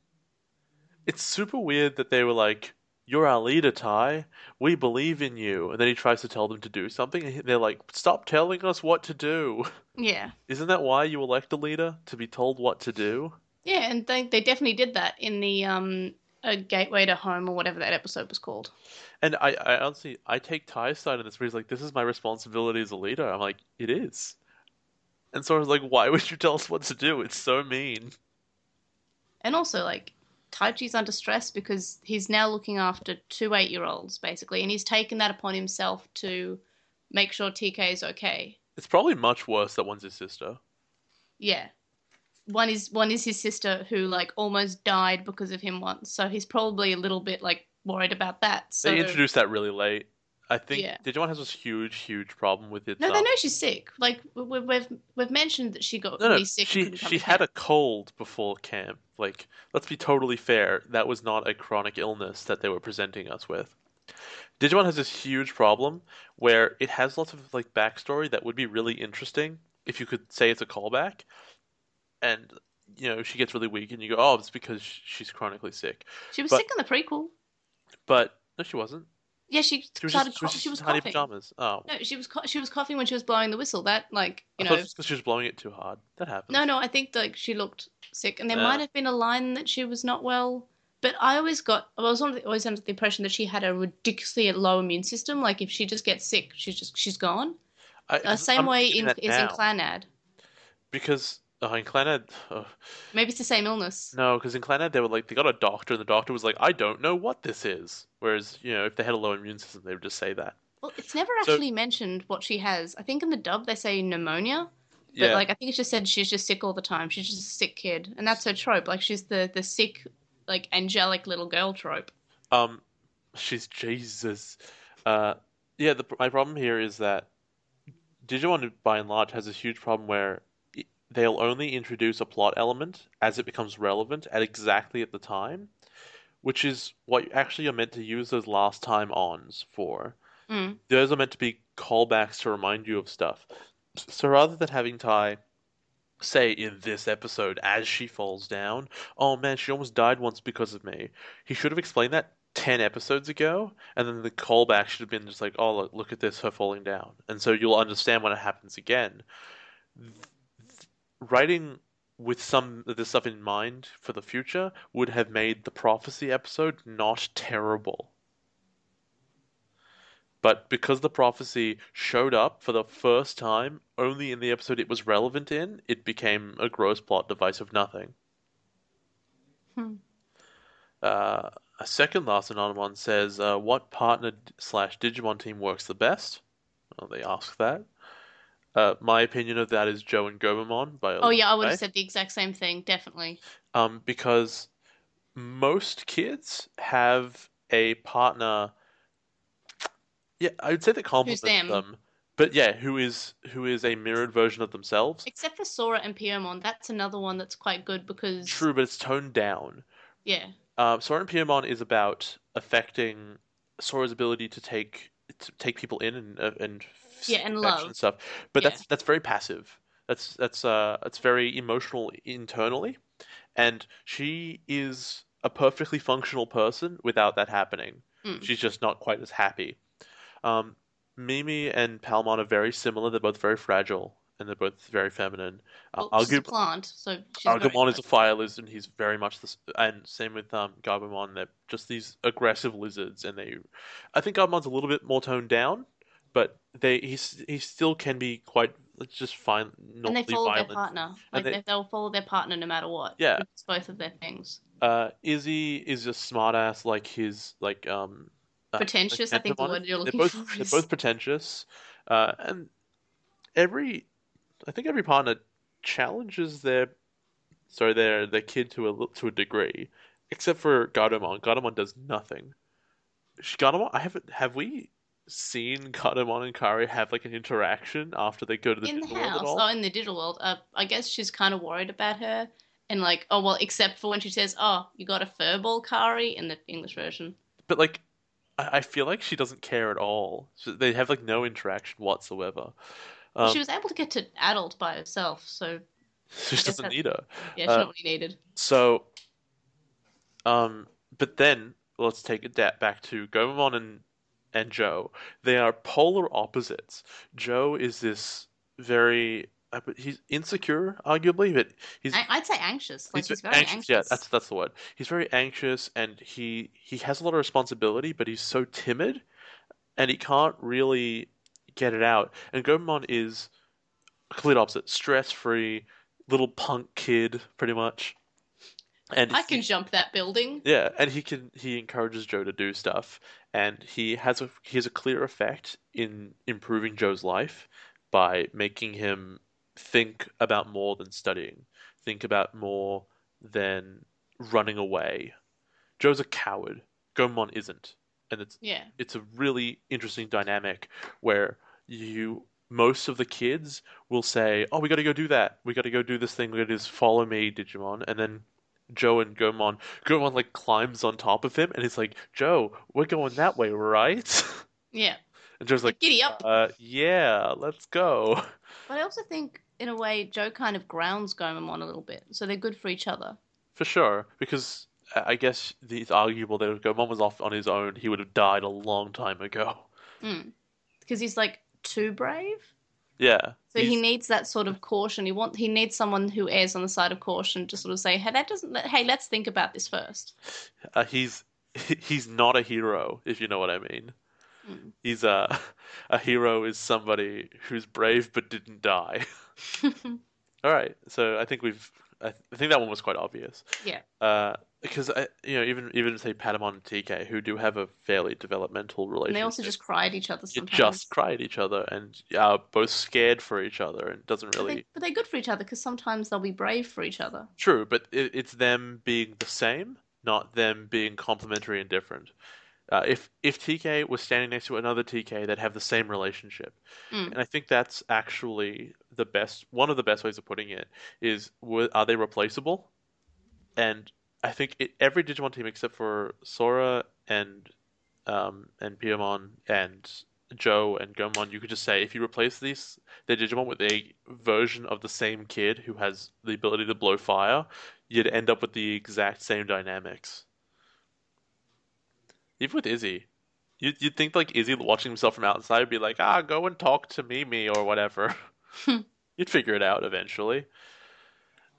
It's super weird that they were like, "You're our leader, Tai. We believe in you." And then he tries to tell them to do something, and they're like, "Stop telling us what to do." Yeah. Isn't that why you elect a leader to be told what to do? Yeah, and they they definitely did that in the um a gateway to home or whatever that episode was called. And I, I honestly, I take Tai's side in this where he's like, "This is my responsibility as a leader." I'm like, "It is." And so I was like, "Why would you tell us what to do? It's so mean." And also like Taichi's under stress because he's now looking after two eight year olds basically, and he's taken that upon himself to make sure TK is okay. It's probably much worse that one's his sister. Yeah. One is one is his sister who like almost died because of him once, so he's probably a little bit like worried about that. So They introduced that really late. I think Yeah. Digimon has this huge, huge problem with it. no, um, they know she's sick. Like we- we've we've mentioned that she got no, no, really sick. and she she had a cold before camp. Like, let's be totally fair. That was not a chronic illness that they were presenting us with. Digimon has this huge problem where it has lots of like backstory that would be really interesting if you could say it's a callback, and you know she gets really weak, and you go, oh, it's because she's chronically sick. She was But- sick in the prequel. But no, she wasn't. Yeah, she She was started. she was just she was in coughing. pajamas. Oh, No, she was co- she was coughing when she was blowing the whistle. That like you I know. because she was blowing it too hard. That happens. No, no, I think like she looked sick, and there Yeah. might have been a line that she was not well. But I always got, I was always under the impression that she had a ridiculously low immune system. Like if she just gets sick, she's just she's gone. I, Uh, same I'm way in is in Clannad. because uh, in Clannad, uh, Maybe it's the same illness. no, because in Clannad they were like they got a doctor, and the doctor was like, I don't know what this is. Whereas you know if they had a low immune system, they would just say that. Well, it's never So- actually mentioned what she has. I think in the dub they say pneumonia, but Yeah, like I think it's just said she's just sick all the time. She's just a sick kid, and that's her trope. Like she's the the sick, like angelic little girl trope. um, she's Jesus. Uh, yeah, the my problem here is that Digimon, by and large, has a huge problem where they'll only introduce a plot element as it becomes relevant at exactly at the time, which is what you actually are meant to use those last time ons for. Mm. Those are meant to be callbacks to remind you of stuff. So rather than having Tai say in this episode as she falls down, "Oh man, she almost died once because of me," he should have explained that 10 episodes ago, and then the callback should have been just like, "Oh, look, look at this, her falling down." And so you'll understand when it happens again. Writing with some of this stuff in mind for the future would have made the prophecy episode not terrible. But because the prophecy showed up for the first time only in the episode it was relevant in, it became a gross plot device of nothing. Hmm. Uh, a second last Anonymon says, uh, "What partner slash Digimon team works the best?" Well, they ask that. Uh, my opinion of that is Joe and Gomamon by Oh yeah, I would have said the exact same thing. Definitely. um, because most kids have a partner. Yeah, I would say that complements them? them, but yeah, who is who is a mirrored version of themselves. Except for Sora and Piyomon, that's another one that's quite good because True, but it's toned down. yeah, Um, Sora and Piyomon is about affecting Sora's ability to take to take people in and uh, and Yeah, and love. stuff, but Yeah. that's that's very passive. That's that's uh it's very emotional internally, and she is a perfectly functional person without that happening. Mm. She's just not quite as happy. Um, Mimi and Palmon are very similar. They're both very fragile and they're both very feminine. Uh, well, she's a plant, so Agumon is a fire lizard, and he's very much this. And same with um, Gabumon, they're just these aggressive lizards, and they. I think Gabumon's a little bit more toned down, but they he's he still can be quite let's just fine, and they follow violent. their partner. Like they- they, they'll follow their partner no matter what. Yeah. It's both of their things. Uh, Izzy is a smartass like his like um. uh, Pretentious, I think the word you're They're looking both for they're both pretentious, uh, and every I think every partner challenges their sorry their their kid to a to a degree, except for Gatomon. Gatomon does nothing. Gatomon, I haven't have we seen Gatomon and Kari have like an interaction after they go to the in the digital world house. at all? Oh, in the digital world. Uh, I guess she's kind of worried about her. And like, oh well, except for when she says, "Oh, you got a furball, Kari," in the English version. But like, I, I feel like she doesn't care at all. So they have like no interaction whatsoever. Um, she was able to get to adult by herself, so she just doesn't need her. yeah, she's Uh, not really needed. So, um, but then let's take it back to Gomamon and and Joe. They are polar opposites. Joe is this very uh, he's insecure, arguably, but he's I, I'd say anxious. Like he's he's, very anxious. anxious. Yeah, that's that's the word. He's very anxious, and he he has a lot of responsibility, but he's so timid, and he can't really get it out. And Gomamon is complete opposite, stress-free, little punk kid, pretty much. And I can jump that building. yeah, and he can he encourages Joe to do stuff, and he has a he has a clear effect in improving Joe's life by making him think about more than studying, think about more than running away. Joe's a coward. Gomon isn't, and it's Yeah. it's a really interesting dynamic where you most of the kids will say, "Oh, we got to go do that. We got to go do this thing. We got to do this. Follow me, Digimon." And then Joe and Gomon. Gomon like climbs on top of him and he's like, Joe, we're going that way, right? Yeah. And Joe's like, Giddy up. uh, yeah, let's go. But I also think, in a way, Joe kind of grounds Gomamon a little bit, so they're good for each other. For sure, because I I guess it's arguable that if Gomon was off on his own, he would have died a long time ago. Mm. Because he's like too brave. Yeah. So he needs that sort of caution. He want he needs someone who errs on the side of caution to sort of say, "Hey, that doesn't. Hey, let's think about this first. uh, he's he's not a hero, if you know what I mean. Mm. He's a a hero is somebody who's brave but didn't die. All right, so I think we've I, th- I think that one was quite obvious. Yeah. Uh, because I, you know, even even say Patamon and TK, who do have a fairly developmental relationship, And they also just cry at each other you just cry at each other and are both scared for each other, and doesn't But, really they, but they're good for each other because sometimes they'll be brave for each other. True, but it, it's them being the same, not them being complementary and different. Uh, if if TK was standing next to another TK, they'd have the same relationship, Mm. and I think that's actually the best. One of the best ways of putting it is, were- are they replaceable? And I think it, every Digimon team except for Sora and um, and Piyomon and Joe and Gomon, you could just say if you replace these their Digimon with a version of the same kid who has the ability to blow fire, you'd end up with the exact same dynamics. Even with Izzy, you'd, you'd think like Izzy watching himself from outside would be like, ah, go and talk to Mimi or whatever. You'd figure it out eventually.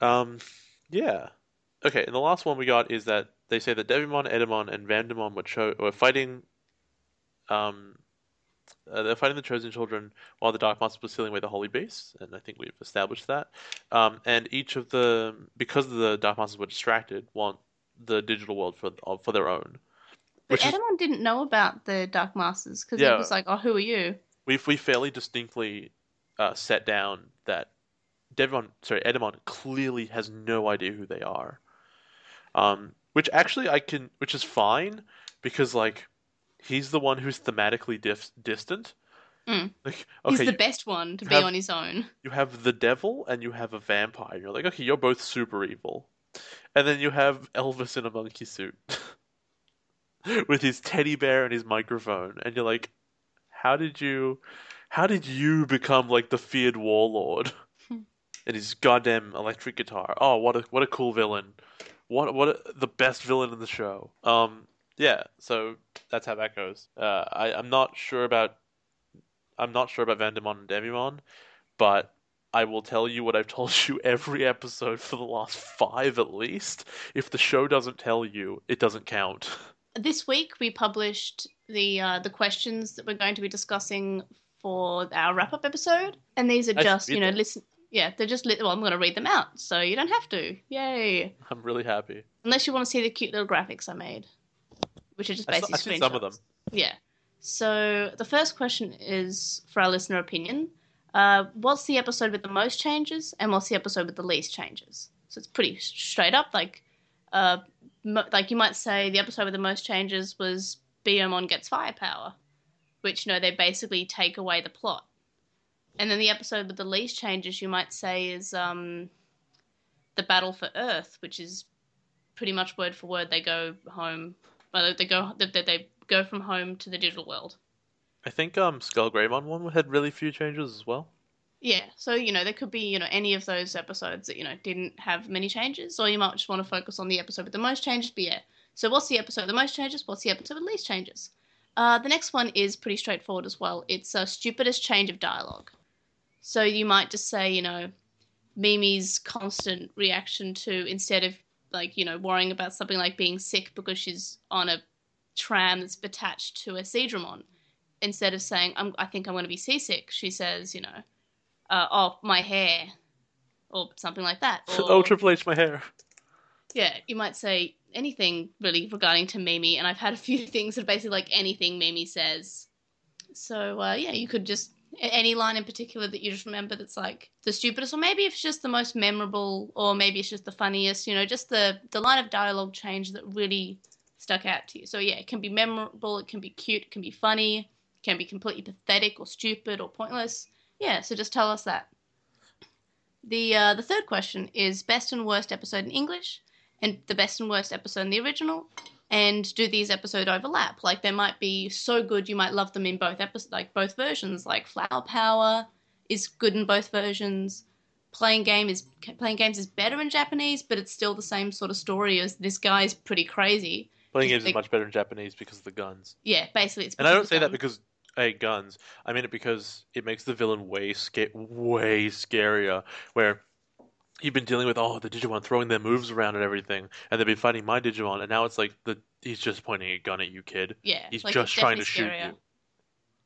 Um, yeah. Okay, and the last one we got is that they say that Devimon, Etemon, and Vandemon were cho were fighting. Um, uh, they're fighting the Chosen Children while the Dark Masters were sealing away the Holy Beasts, and I think we've established that. Um, and each of the because the Dark Masters were distracted, want the digital world for for their own. But Which is Etemon didn't know about the Dark Masters because Yeah. he was like, "Oh, who are you?" we we fairly distinctly uh, set down that Devon, sorry, Etemon clearly has no idea who they are. Um, which actually I can, which is fine because like he's the one who's thematically dif distant. Mm. Like He's okay, the best one to be have- on his own. you have the devil and you have a vampire. You're like, okay, you're both super evil. And then you have Elvis in a monkey suit with his teddy bear and his microphone, and you're like, how did you, how did you become like the feared warlord? and his goddamn electric guitar. Oh, what a what a cool villain! What what the best villain in the show. Um, yeah. So that's how that goes. Uh, I I'm not sure about I'm not sure about Vandemon and Demimon, but I will tell you what I've told you every episode for the last five at least. If the show doesn't tell you, it doesn't count. This week we published the uh, the questions that we're going to be discussing for our wrap up episode, and these are just you know listen. Yeah, they're just lit. Well, I'm going to read them out, so you don't have to. Yay! I'm really happy. Unless you want to see the cute little graphics I made, which are just I saw- basically seen some of them. Yeah. So the first question is for our listener opinion. Uh, what's the episode with the most changes, and what's the episode with the least changes? So it's pretty straight up. Like, uh, mo- like you might say the episode with the most changes was Biyomon gets firepower, which you know they basically take away the plot. And then the episode with the least changes, you might say, is um, the battle for Earth, which is pretty much word for word. They go home, well, they go they, they- go from home to the digital world. I think um Skull Greymon one had really few changes as well. Yeah, so you know there could be you know any of those episodes that you know didn't have many changes, or you might just want to focus on the episode with the most changes. But yeah, so what's the episode with the most changes? What's the episode with least changes? Uh, the next one is pretty straightforward as well. It's a stupidest change of dialogue. So you might just say you know Mimi's constant reaction to instead of like you know worrying about something like being sick because she's on a tram that's attached to a Seadramon, instead of saying I'm, I think I'm going to be seasick, she says you know uh, oh, my hair, or something like that. Or, oh, Triple H, my hair. yeah, you might say anything really regarding to Mimi, and I've had a few things that are basically like anything Mimi says. So uh, yeah, you could just any line in particular that you just remember that's like the stupidest, or maybe it's just the most memorable, or maybe it's just the funniest. You know, just the the line of dialogue change that really stuck out to you. So yeah, it can be memorable, it can be cute, it can be funny, it can be completely pathetic or stupid or pointless. Yeah, so just tell us that. The uh, the third question is best and worst episode in English, and the best and worst episode in the original, and do these episode overlap? Like they might be so good you might love them in both episodes, like both versions. Like Flower Power is good in both versions. Playing game is playing games is better in Japanese, but it's still the same sort of story as this guy's pretty crazy. Playing games is much better in Japanese because of the guns. Yeah, basically it's. And I don't say that because hey guns. I mean it because it makes the villain way sca- way scarier. Where you've been dealing with oh the Digimon throwing their moves around and everything, and they've been fighting my Digimon, and now it's like the he's just pointing a gun at you, kid. yeah, He's like, just trying to shoot you.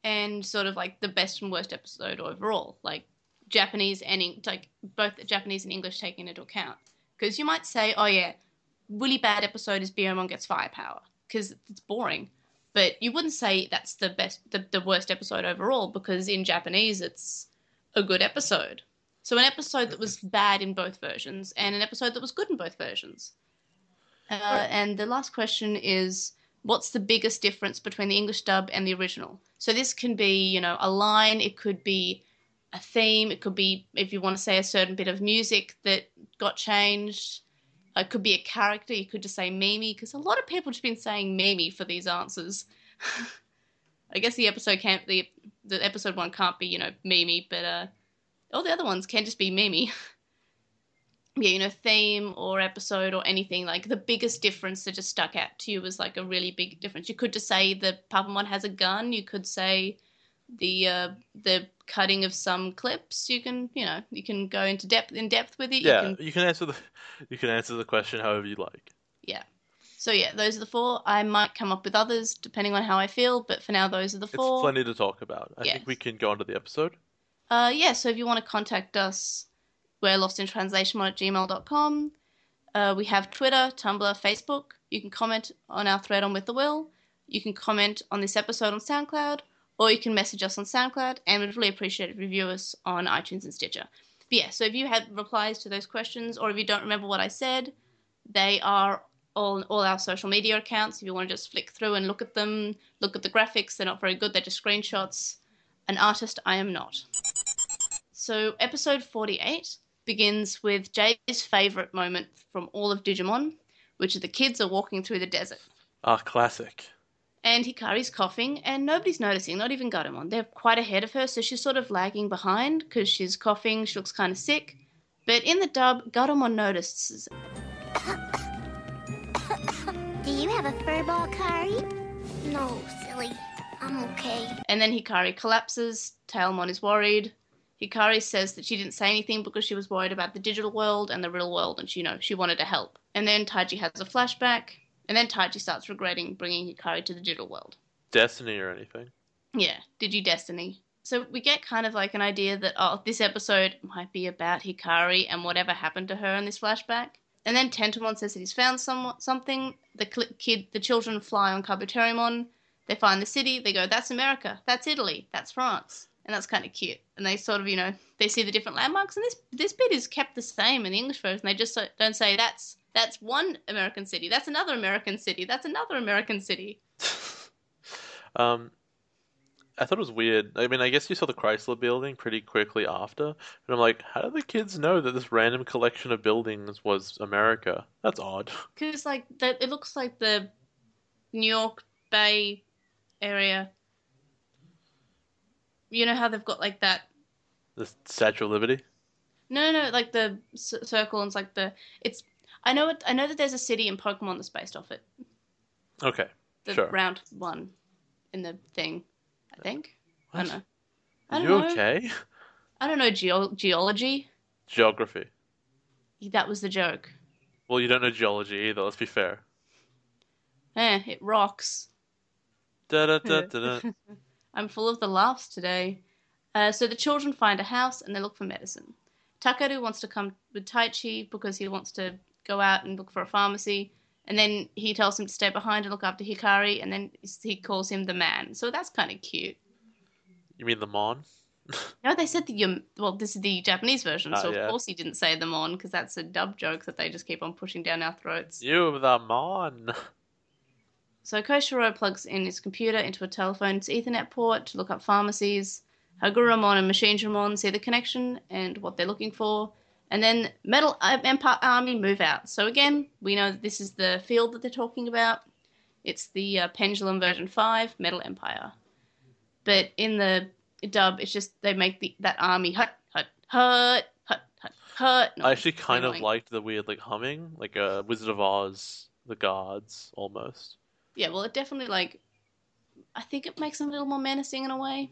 and sort of like the best and worst episode overall, like Japanese and like both Japanese and English taken into account. Because you might say, oh yeah, really bad episode is Biyomon gets firepower because it's boring, but you wouldn't say that's the best, the, the worst episode overall because in Japanese it's a good episode. So an episode that was bad in both versions and an episode that was good in both versions. Uh, and the last question is what's the biggest difference between the English dub and the original? So this can be, you know, a line, it could be a theme, it could be if you want to say a certain bit of music that got changed. It could be a character, you could just say Mimi, because a lot of people have just been saying Mimi for these answers. I guess the episode can't the the episode one can't be, you know, Mimi, but uh all the other ones can just be Mimi. yeah, you know, theme or episode or anything, like the biggest difference that just stuck out to you was like a really big difference. You could just say the Papamon has a gun. You could say the uh, the cutting of some clips. You can, you know, you can go into depth in depth with it. Yeah, You can, you can answer the you can answer the question however you like. yeah. So yeah, those are the four. I might come up with others depending on how I feel, but for now, those are the It's four. plenty to talk about. I Yes. think we can go on to the episode. Uh, yeah, so if you want to contact us, we're lost in translation at gmail.com. Uh, we have Twitter, Tumblr, Facebook. You can comment on our thread on With the Will. You can comment on this episode on SoundCloud, or you can message us on SoundCloud, and we'd really appreciate it if you review us on iTunes and Stitcher. But yeah, so if you have replies to those questions, or if you don't remember what I said, they are on all our social media accounts. If you want to just flick through and look at them, look at the graphics, they're not very good, they're just screenshots. An artist I am not. So, episode 48 begins with Jay's favorite moment from all of Digimon, which is the kids are walking through the desert. Ah, classic. And Hikari's coughing, and nobody's noticing, not even Gatomon. They're quite ahead of her, so she's sort of lagging behind because she's coughing, she looks kind of sick. But in the dub, Gatomon notices. Do you have a fur ball, Kari? No, silly. I'm okay. And then Hikari collapses, Tailmon is worried. Hikari says that she didn't say anything because she was worried about the digital world and the real world, and she, you know, she wanted to help. And then Taichi has a flashback, and then Taichi starts regretting bringing Hikari to the digital world. Destiny or anything. Yeah, did you Destiny? So we get kind of like an idea that oh, this episode might be about Hikari and whatever happened to her in this flashback. And then Tentomon says that he's found some something. The cl- kid, the children fly on Kabuterimon. They find the city. They go, "That's America. That's Italy. That's France." And that's kind of cute. And they sort of, you know, they see the different landmarks. And this this bit is kept the same in the English version. They just don't say that's that's one American city. That's another American city. That's another American city. Um, I thought it was weird. I mean, I guess you saw the Chrysler building pretty quickly after, and I'm like, how do the kids know that this random collection of buildings was America? That's odd. Because like the, it looks like the New York Bay area. You know how they've got like that? The Statue of Liberty. No, no, no, like the c- circle and it's like the it's. I know it. I know that there's a city in Pokemon that's based off it. Okay, The Sure. round one in the thing. I think. I don't know. I don't you know. okay? I don't know geo- geology. Geography. That was the joke. Well, you don't know geology either. Let's be fair. Eh, it rocks. I'm full of the laughs today. Uh, so the children find a house and they look for medicine. Takeru wants to come with Taichi because he wants to go out and look for a pharmacy. And then he tells him to stay behind and look after Hikari. And then he calls him the man. So that's kind of cute. You mean the Mon? No, they said the Yam- well, this is the Japanese version, Ah, so of yeah. course he didn't say them on because that's a dub joke that they just keep on pushing down our throats. You the Mon. So Koshiro plugs in his computer into a telephone's Ethernet port to look up pharmacies. Hagurumon and Machinedramon see the connection and what they're looking for, And then Metal uh, Empire Army move out. So again, we know that this is the field that they're talking about. It's the uh, Pendulum version 5, Metal Empire. But in the dub, it's just they make the that army hut, hut, hut, hut, hut, hut. I actually kind of liked the weird like humming, like a Wizard of Oz, the guards almost. Yeah, well, it definitely, like, I think it makes them a little more menacing in a way.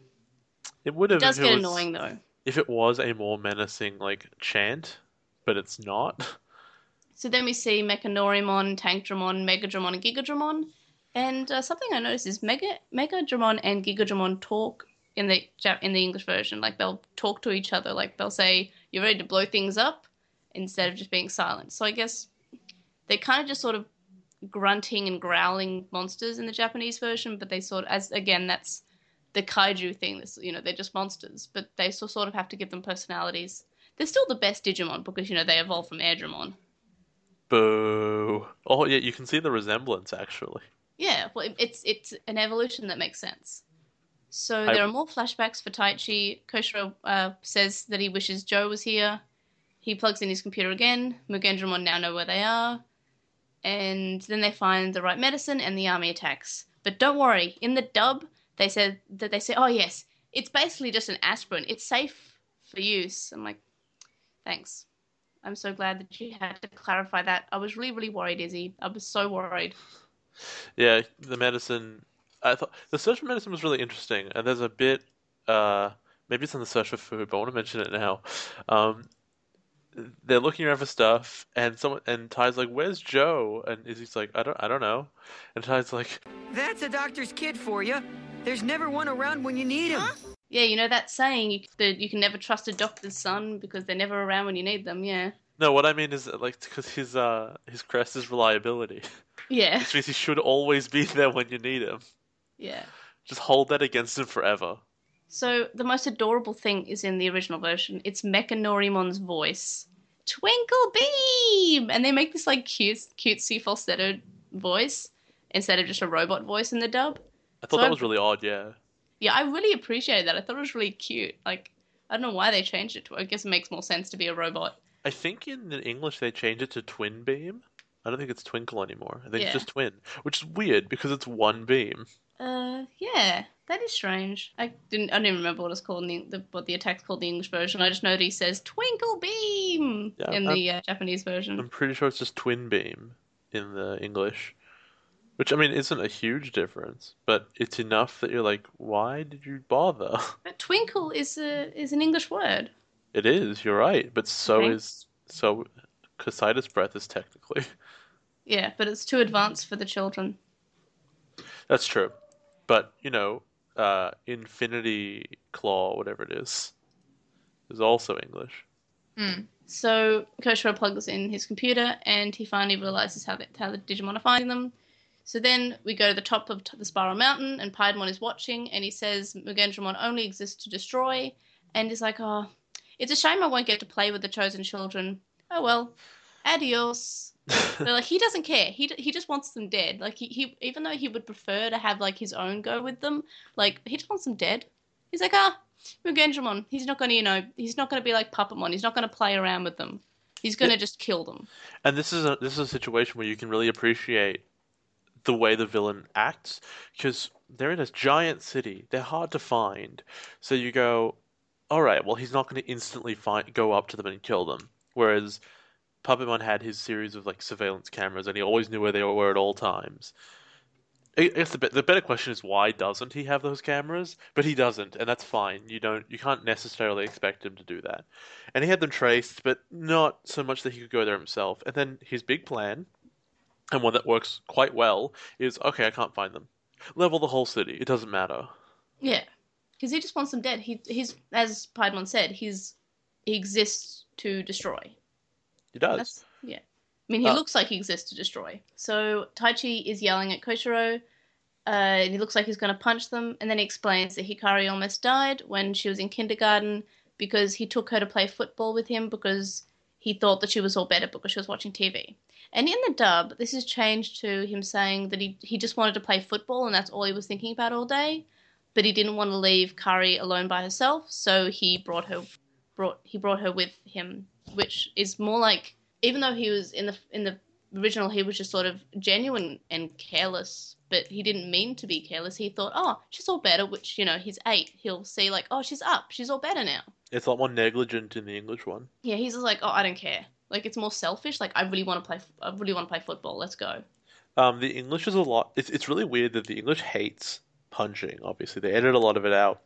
It would It have does if get it was, annoying, though. if it was a more menacing like chant, but it's not. So then we see Mechanorimon, Tankdramon, Megadramon, and Gigadramon. And uh, something I noticed is Mega Megadramon and Gigadramon talk in the in the English version. Like they'll talk to each other. Like they'll say, "You're ready to blow things up," instead of just being silent. So I guess they're kind of just sort of grunting and growling monsters in the Japanese version, but they sort of, as again, that's the kaiju thing. This you know they're just monsters, but they so, sort of have to give them personalities. They're still the best Digimon because you know they evolve from Airdramon. Boo. Oh yeah, you can see the resemblance actually. Yeah, well, it's it's an evolution that makes sense. So I- there are more flashbacks for Taichi. Koshiro uh, says that he wishes Joe was here. He plugs in his computer again. Mugendramon now know where they are. And then they find the right medicine and the army attacks. But don't worry, in the dub, they said that they say, oh yes, it's basically just an aspirin. It's safe for use. I'm like, thanks. I'm so glad that you had to clarify that. I was really, really worried, Izzy. I was so worried. Yeah, the medicine. I thought the search for medicine was really interesting, and there's a bit. Uh, maybe it's on the search for food, but I want to mention it now. Um, they're looking around for stuff, and someone and Tai's like, "Where's Joe?" And Izzy's like, "I don't, I don't know." And Tai's like, That's a doctor's kid for you. There's never one around when you need him. Yeah, you know that saying you, that you can never trust a doctor's son because they're never around when you need them. Yeah, "No, what I mean is that, like because his uh his crest is reliability, yeah, which means he should always be there when you need him. yeah. Just hold that against him forever." So the most adorable thing is in the original version. It's Mechanorimon's voice, Twinkle Beam, and they make this like cute, cutesy falsetto voice instead of just a robot voice in the dub. I thought So that I- was really odd. Yeah. Yeah, I really appreciated that. I thought it was really cute. Like, I don't know why they changed it to. I guess it makes more sense to be a robot. I think in the English they changed it to twin beam. I don't think it's twinkle anymore. I think Yeah. it's just twin, which is weird because it's one beam. Uh, yeah, that is strange. I didn't. I don't even remember what it's called in the, the what the attack's called in the English version. I just know that he says "Twinkle Beam" Yeah, in I'm- the uh, Japanese version. I'm pretty sure it's just twin beam in the English, which I mean isn't a huge difference, but it's enough that you're like, why did you bother? But twinkle is a is an English word. It is. You're right, but so Okay. is so. Casitas breath is technically. Yeah, but it's too advanced for the children. That's true, but you know, uh, Infinity Claw, whatever it is, is also English. So Koshiro plugs in his computer, and he finally realizes how the, how the Digimon are finding them. So then we go to the top of the Spiral Mountain, and Piedmon is watching, and he says Mugendramon only exists to destroy, and he's like, "Oh, it's a shame I won't get to play with the chosen children. Oh well, adios." But like he doesn't care. He he just wants them dead. Like he, he even though he would prefer to have like his own go with them, like he just wants them dead. He's like, ah, Mugendramon. He's not gonna, you know, he's not gonna be like Puppetmon. He's not gonna play around with them. He's gonna just kill them. And this is a this is a situation where you can really appreciate the way the villain acts because they're in a giant city. They're hard to find. So you go, all right, well he's not going to instantly find go up to them and kill them. Whereas Puppetmon had his series of like surveillance cameras and he always knew where they were at all times. I guess the, be- the better question is why doesn't he have those cameras? But he doesn't, and that's fine. You don't, you can't necessarily expect him to do that. And he had them traced, but not so much that he could go there himself. And then his big plan, and one that works quite well, is okay, I can't find them. Level the whole city. It doesn't matter. Yeah, because he just wants them dead. He he's as Piedmon said, he's he exists to destroy. He does. That's yeah. I mean, he Uh, looks like he exists to destroy. So Taichi is yelling at Koshiro, uh, and he looks like he's going to punch them. And then he explains that Hikari almost died when she was in kindergarten because he took her to play football with him because he thought that she was all better because she was watching TV. And in the dub, this is changed to him saying that he he just wanted to play football and that's all he was thinking about all day. But he didn't want to leave Kari alone by herself, so he brought her brought he brought her with him which is more like even though he was in the in the original, he was just sort of genuine and careless, but he didn't mean to be careless. He thought, oh, she's all better, which you know he's eight. He'll see like, oh, she's up, she's all better now. It's a lot more negligent in the English one. Yeah, he's just like, oh, I don't care. Like it's more selfish. Like I really want to play. I really want to play football. Let's go. Um, the English is a lot. It's it's really weird that the English hates punching. Obviously, they edit a lot of it out,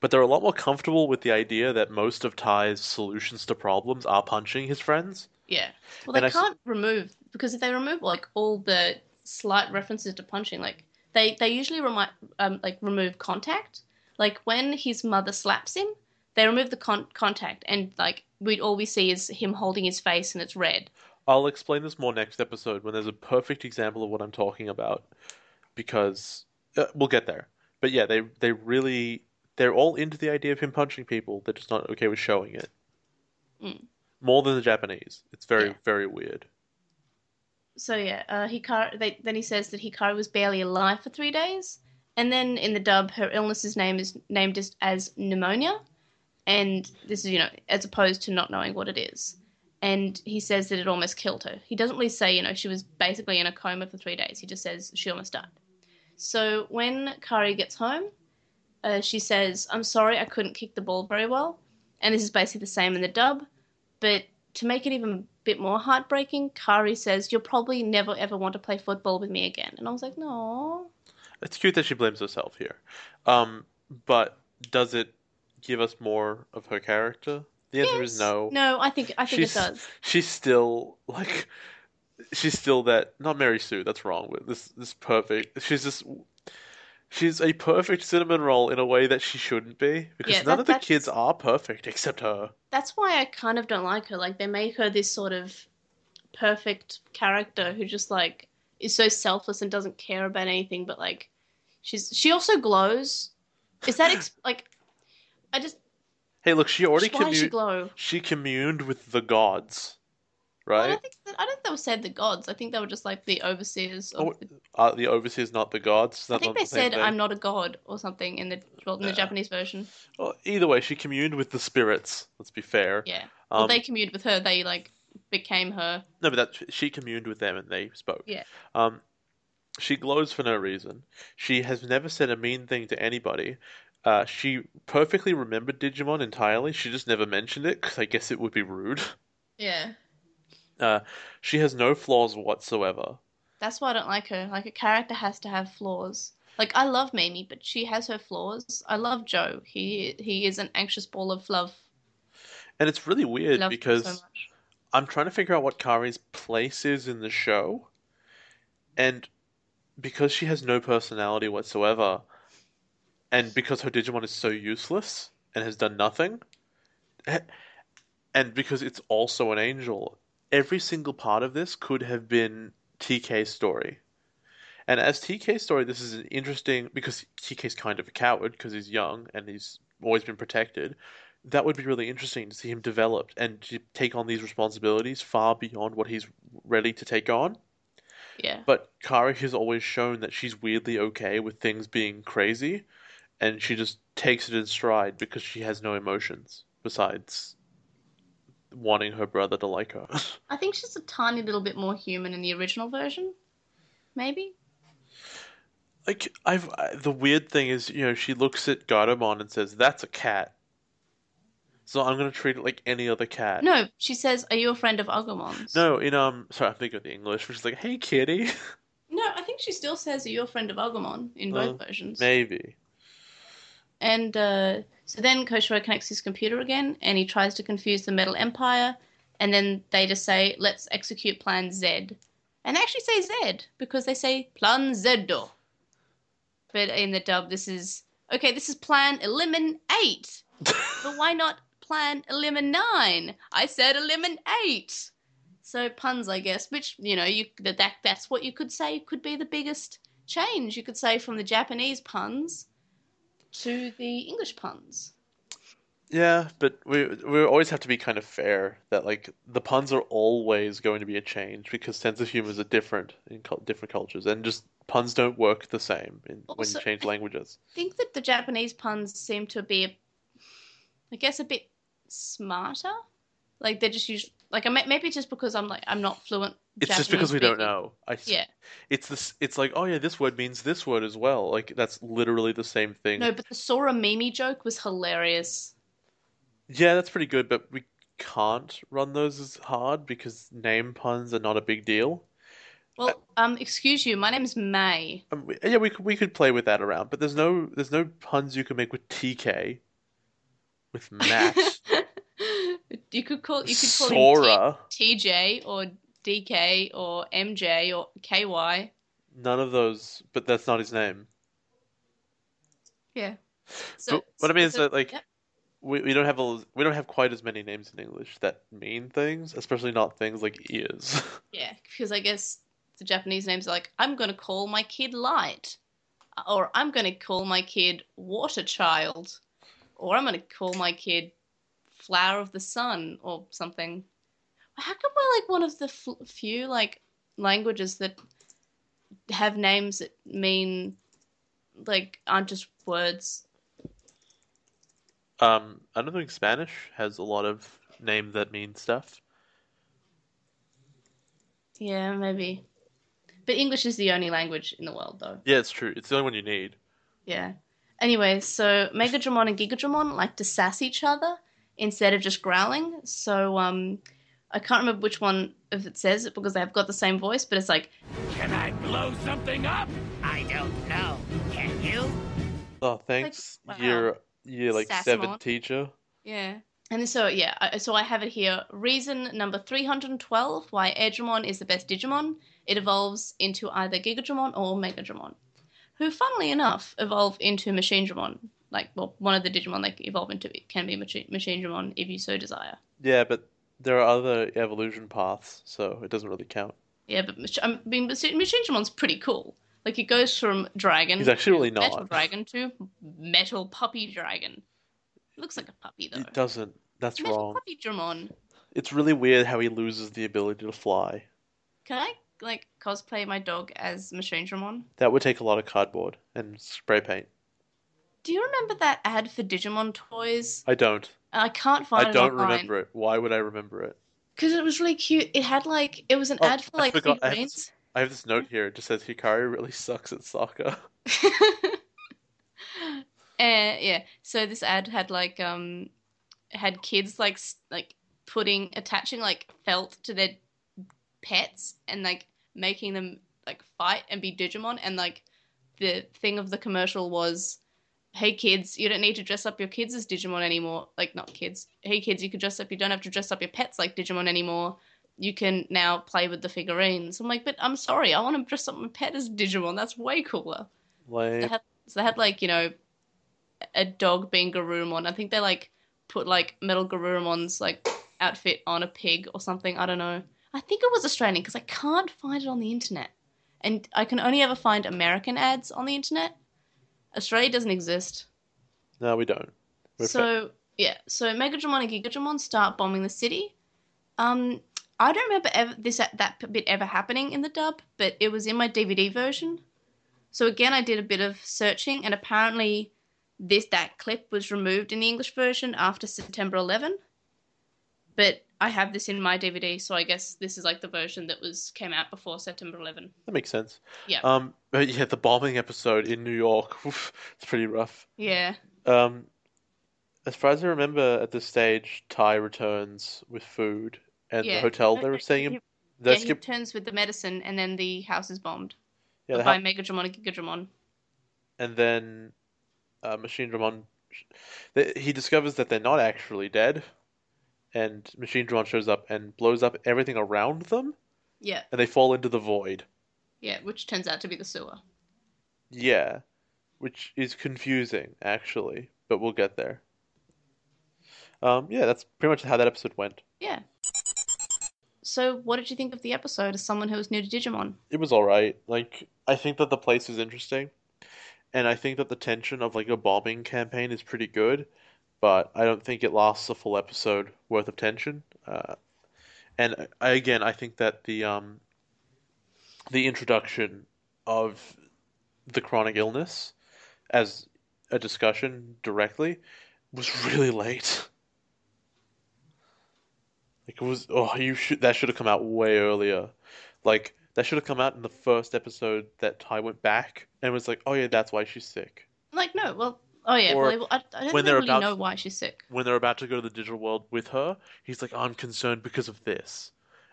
but they're a lot more comfortable with the idea that most of Tai's solutions to problems are punching his friends. Yeah. Well, they s- can't remove because if they remove like all the slight references to punching, like they they usually remind um like remove contact. Like when his mother slaps him, they remove the con- contact, and like we all we see is him holding his face and it's red. I'll explain this more next episode when there's a perfect example of what I'm talking about, because uh, we'll get there. But yeah, they they really they're all into the idea of him punching people. They're just not okay with showing it. Mm. More than the Japanese. It's very Yeah. very weird. So yeah, uh, Hikari. They, then he says that Hikari was barely alive for three days, and then in the dub, her illness's name is named as, as pneumonia, and this is you know as opposed to not knowing what it is. And he says that it almost killed her. He doesn't really say you know she was basically in a coma for three days. He just says she almost died. So when Kari gets home, uh, she says, "I'm sorry, I couldn't kick the ball very well," and this is basically the same in the dub, but to make it even a bit more heartbreaking, Kari says, You'll probably never ever want to play football with me again. And I was like, No. It's cute that she blames herself here. Um, but does it give us more of her character? The answer is no. No, I think I think She's it does. she's still like she's still that not Mary Sue, that's wrong, but this this perfect. She's just she's a perfect cinnamon roll in a way that she shouldn't be because Yeah, none that- of the that's- kids are perfect except her. That's why I kind of don't like her. Like they make her this sort of perfect character who just like is so selfless and doesn't care about anything, but like she's she also glows. Is that ex- like I just Hey, look, she already why she glow? she communed with the gods, I don't think that, I don't think they were said the gods. I think they were just like the overseers. Of Oh, the, Are the overseers not the gods? I think they the said. I'm not a god or something in the well, in the Japanese version. Well, either way, she communed with the spirits. Let's be fair. Yeah. Well, Um, they communed with her. They like became her. No, but that she communed with them and they spoke. Yeah. Um, she glows for no reason. She has never said a mean thing to anybody. Uh, she perfectly remembered Digimon entirely. She just never mentioned it because I guess it would be rude. Yeah. Uh, she has no flaws whatsoever. That's why I don't like her. Like a character has to have flaws. Like I love Mimi, but she has her flaws. I love Joe. He he is an anxious ball of love. And it's really weird because so. I'm trying to figure out what Kari's place is in the show. And because she has no personality whatsoever, and because her Digimon is so useless and has done nothing, eh, and because it's also an angel, every single part of this could have been TK's story. And as TK's story, this is an interesting because TK's kind of a coward because he's young and he's always been protected. That would be really interesting to see him developed and to take on these responsibilities far beyond what he's ready to take on. Yeah. But Kari has always shown that she's weirdly okay with things being crazy, and she just takes it in stride because she has no emotions besides wanting her brother to like her. I think she's a tiny little bit more human in the original version. Maybe. like I've I, the weird thing is, you know, she looks at Gatomon and says, "That's a cat." So I'm gonna treat it like any other cat. No, she says, "Are you a friend of Agumon's?" No, in um, sorry, I'm thinking of the English, which is like, "Hey, kitty." No, I think she still says, "Are you a friend of Agumon?" in both Uh, versions. Maybe. And uh, so then Koshiro connects his computer again, and he tries to confuse the Metal Empire. And then they just say, "Let's execute Plan Z," and they actually say Z because they say Plan Zeddo. But in the dub, this is okay. This is Plan Eliminate. but why not Plan Eliminine? I said Eliminate. So puns, I guess. Which you know, you that, that that's what you could say could be the biggest change. You could say from the Japanese puns to the English puns. Yeah, but we we always have to be kind of fair that like the puns are always going to be a change because sense of humors are different in different cultures and just puns don't work the same in, when you change languages. I think that the Japanese puns seem to be, I guess, a bit smarter Like they're just usually like I maybe just because I'm like I'm not fluent. It's just because we don't know. I, Yeah. It's this. It's like, oh yeah, this word means this word as well. Like that's literally the same thing. No, but the Sora Mimi joke was hilarious. Yeah, that's pretty good, but we can't run those as hard because name puns are not a big deal. Well, um, excuse you, my name's May. Um, yeah, we could we could play with that around, but there's no there's no puns you can make with TK, with Matt, you could call you could call him T- TJ or DK or MJ or KY. None of those, but that's not his name. Yeah. But what I mean is that, like, yep. We we don't have a, we don't have quite as many names in English that mean things, especially not things like ears. Yeah, because I guess the Japanese names are like, I'm going to call my kid Light, or I'm going to call my kid Water Child, or I'm going to call my kid Flower of the Sun, or something. How come we're like one of the f- few like languages that have names that mean like aren't just words? Um, I don't think Spanish has a lot of names that mean stuff. Yeah, maybe. But English is the only language in the world, though. Yeah, it's true. It's the only one you need. Yeah. Anyway, so Megadramon and Gigadramon like to sass each other instead of just growling. So um, I can't remember which one if it says it because they've got the same voice, but it's like, Can I blow something up? I don't know. Can you? Oh, thanks, wow. year year like Sass seven him teacher. yeah. And so yeah, I, so I have it here. Reason number three hundred and twelve why Airdramon is the best Digimon. It evolves into either Gigadramon or Megadramon, who, funnily enough, evolve into Machine Dramon. Like, well, one of the Digimon they evolve into can be Machine Machine Dramon if you so desire. Yeah, but there are other evolution paths, so it doesn't really count. Yeah, but Mach- I mean, Machine Machine pretty cool. Like, it goes from dragon. He's actually really Metal not. dragon to metal puppy dragon. It looks like a puppy though. It doesn't. That's metal wrong. puppy Dramon. It's really weird how he loses the ability to fly. Can I like cosplay my dog as Machine Dramon? That would take a lot of cardboard and spray paint. Do you remember that ad for Digimon toys? I don't. I can't find I it I don't online. remember it. Why would I remember it? Because it was really cute. It had like it was an Oh, ad for I like forgot. I have figurines. I have this note here. It just says Hikari really sucks at soccer. and yeah, so this ad had like um had kids like like putting attaching like felt to their pets and like making them like fight and be Digimon and like the thing of the commercial was hey kids you don't need to dress up your kids as Digimon anymore like not kids hey kids you could dress up you don't have to dress up your pets like Digimon anymore you can now play with the figurines I'm like but I'm sorry I want to dress up my pet as Digimon that's way cooler they Like, had so they had like you know a dog being Garurumon. I think they like put like metal Garurumon's like outfit on a pig or something. I don't know. I think it was Australian because I can't find it on the internet, and I can only ever find American ads on the internet. Australia doesn't exist. no, we don't. We're fa- So yeah, so Megadramon and Gigadramon start bombing the city. Um, I don't remember ever this that bit ever happening in the dub, but it was in my DVD version. So again, I did a bit of searching, and apparently, this that clip was removed in the English version after September 11. But I have this in my DVD, so I guess this is like the version that was came out before September 11. that makes sense. Yeah. Um, but yeah, the bombing episode in New York, oof, it's pretty rough. Yeah. Um, as far as I remember, at this stage, Tai returns with food, and the hotel they were staying in. he- Did I he returns with the medicine, and then the house is bombed Yeah, by hou- Megadramon and Gigadramon. and then uh, Machine Dramon. He discovers that they're not actually dead, and Machine Dramon shows up and blows up everything around them, Yeah. and they fall into the void. Yeah, which turns out to be the sewer. Yeah, which is confusing actually, but we'll get there. Um, yeah, that's pretty much how that episode went. Yeah. So, what did you think of the episode as someone who was new to Digimon? It was all right. Like, I think that the place is interesting, and I think that the tension of like a bombing campaign is pretty good, but I don't think it lasts a full episode worth of tension. Uh, and I, again, I think that the um, the introduction of the chronic illness as a discussion directly was really late. Like it was oh you should that should have come out way earlier. Like that should have come out in the first episode that Tai went back and was like, oh yeah, that's why she's sick. Like no, well, oh yeah, Or well, I, I don't when think they're really about- know why she's sick. When they're about to go to the digital world with her, he's like, I'm concerned because of this.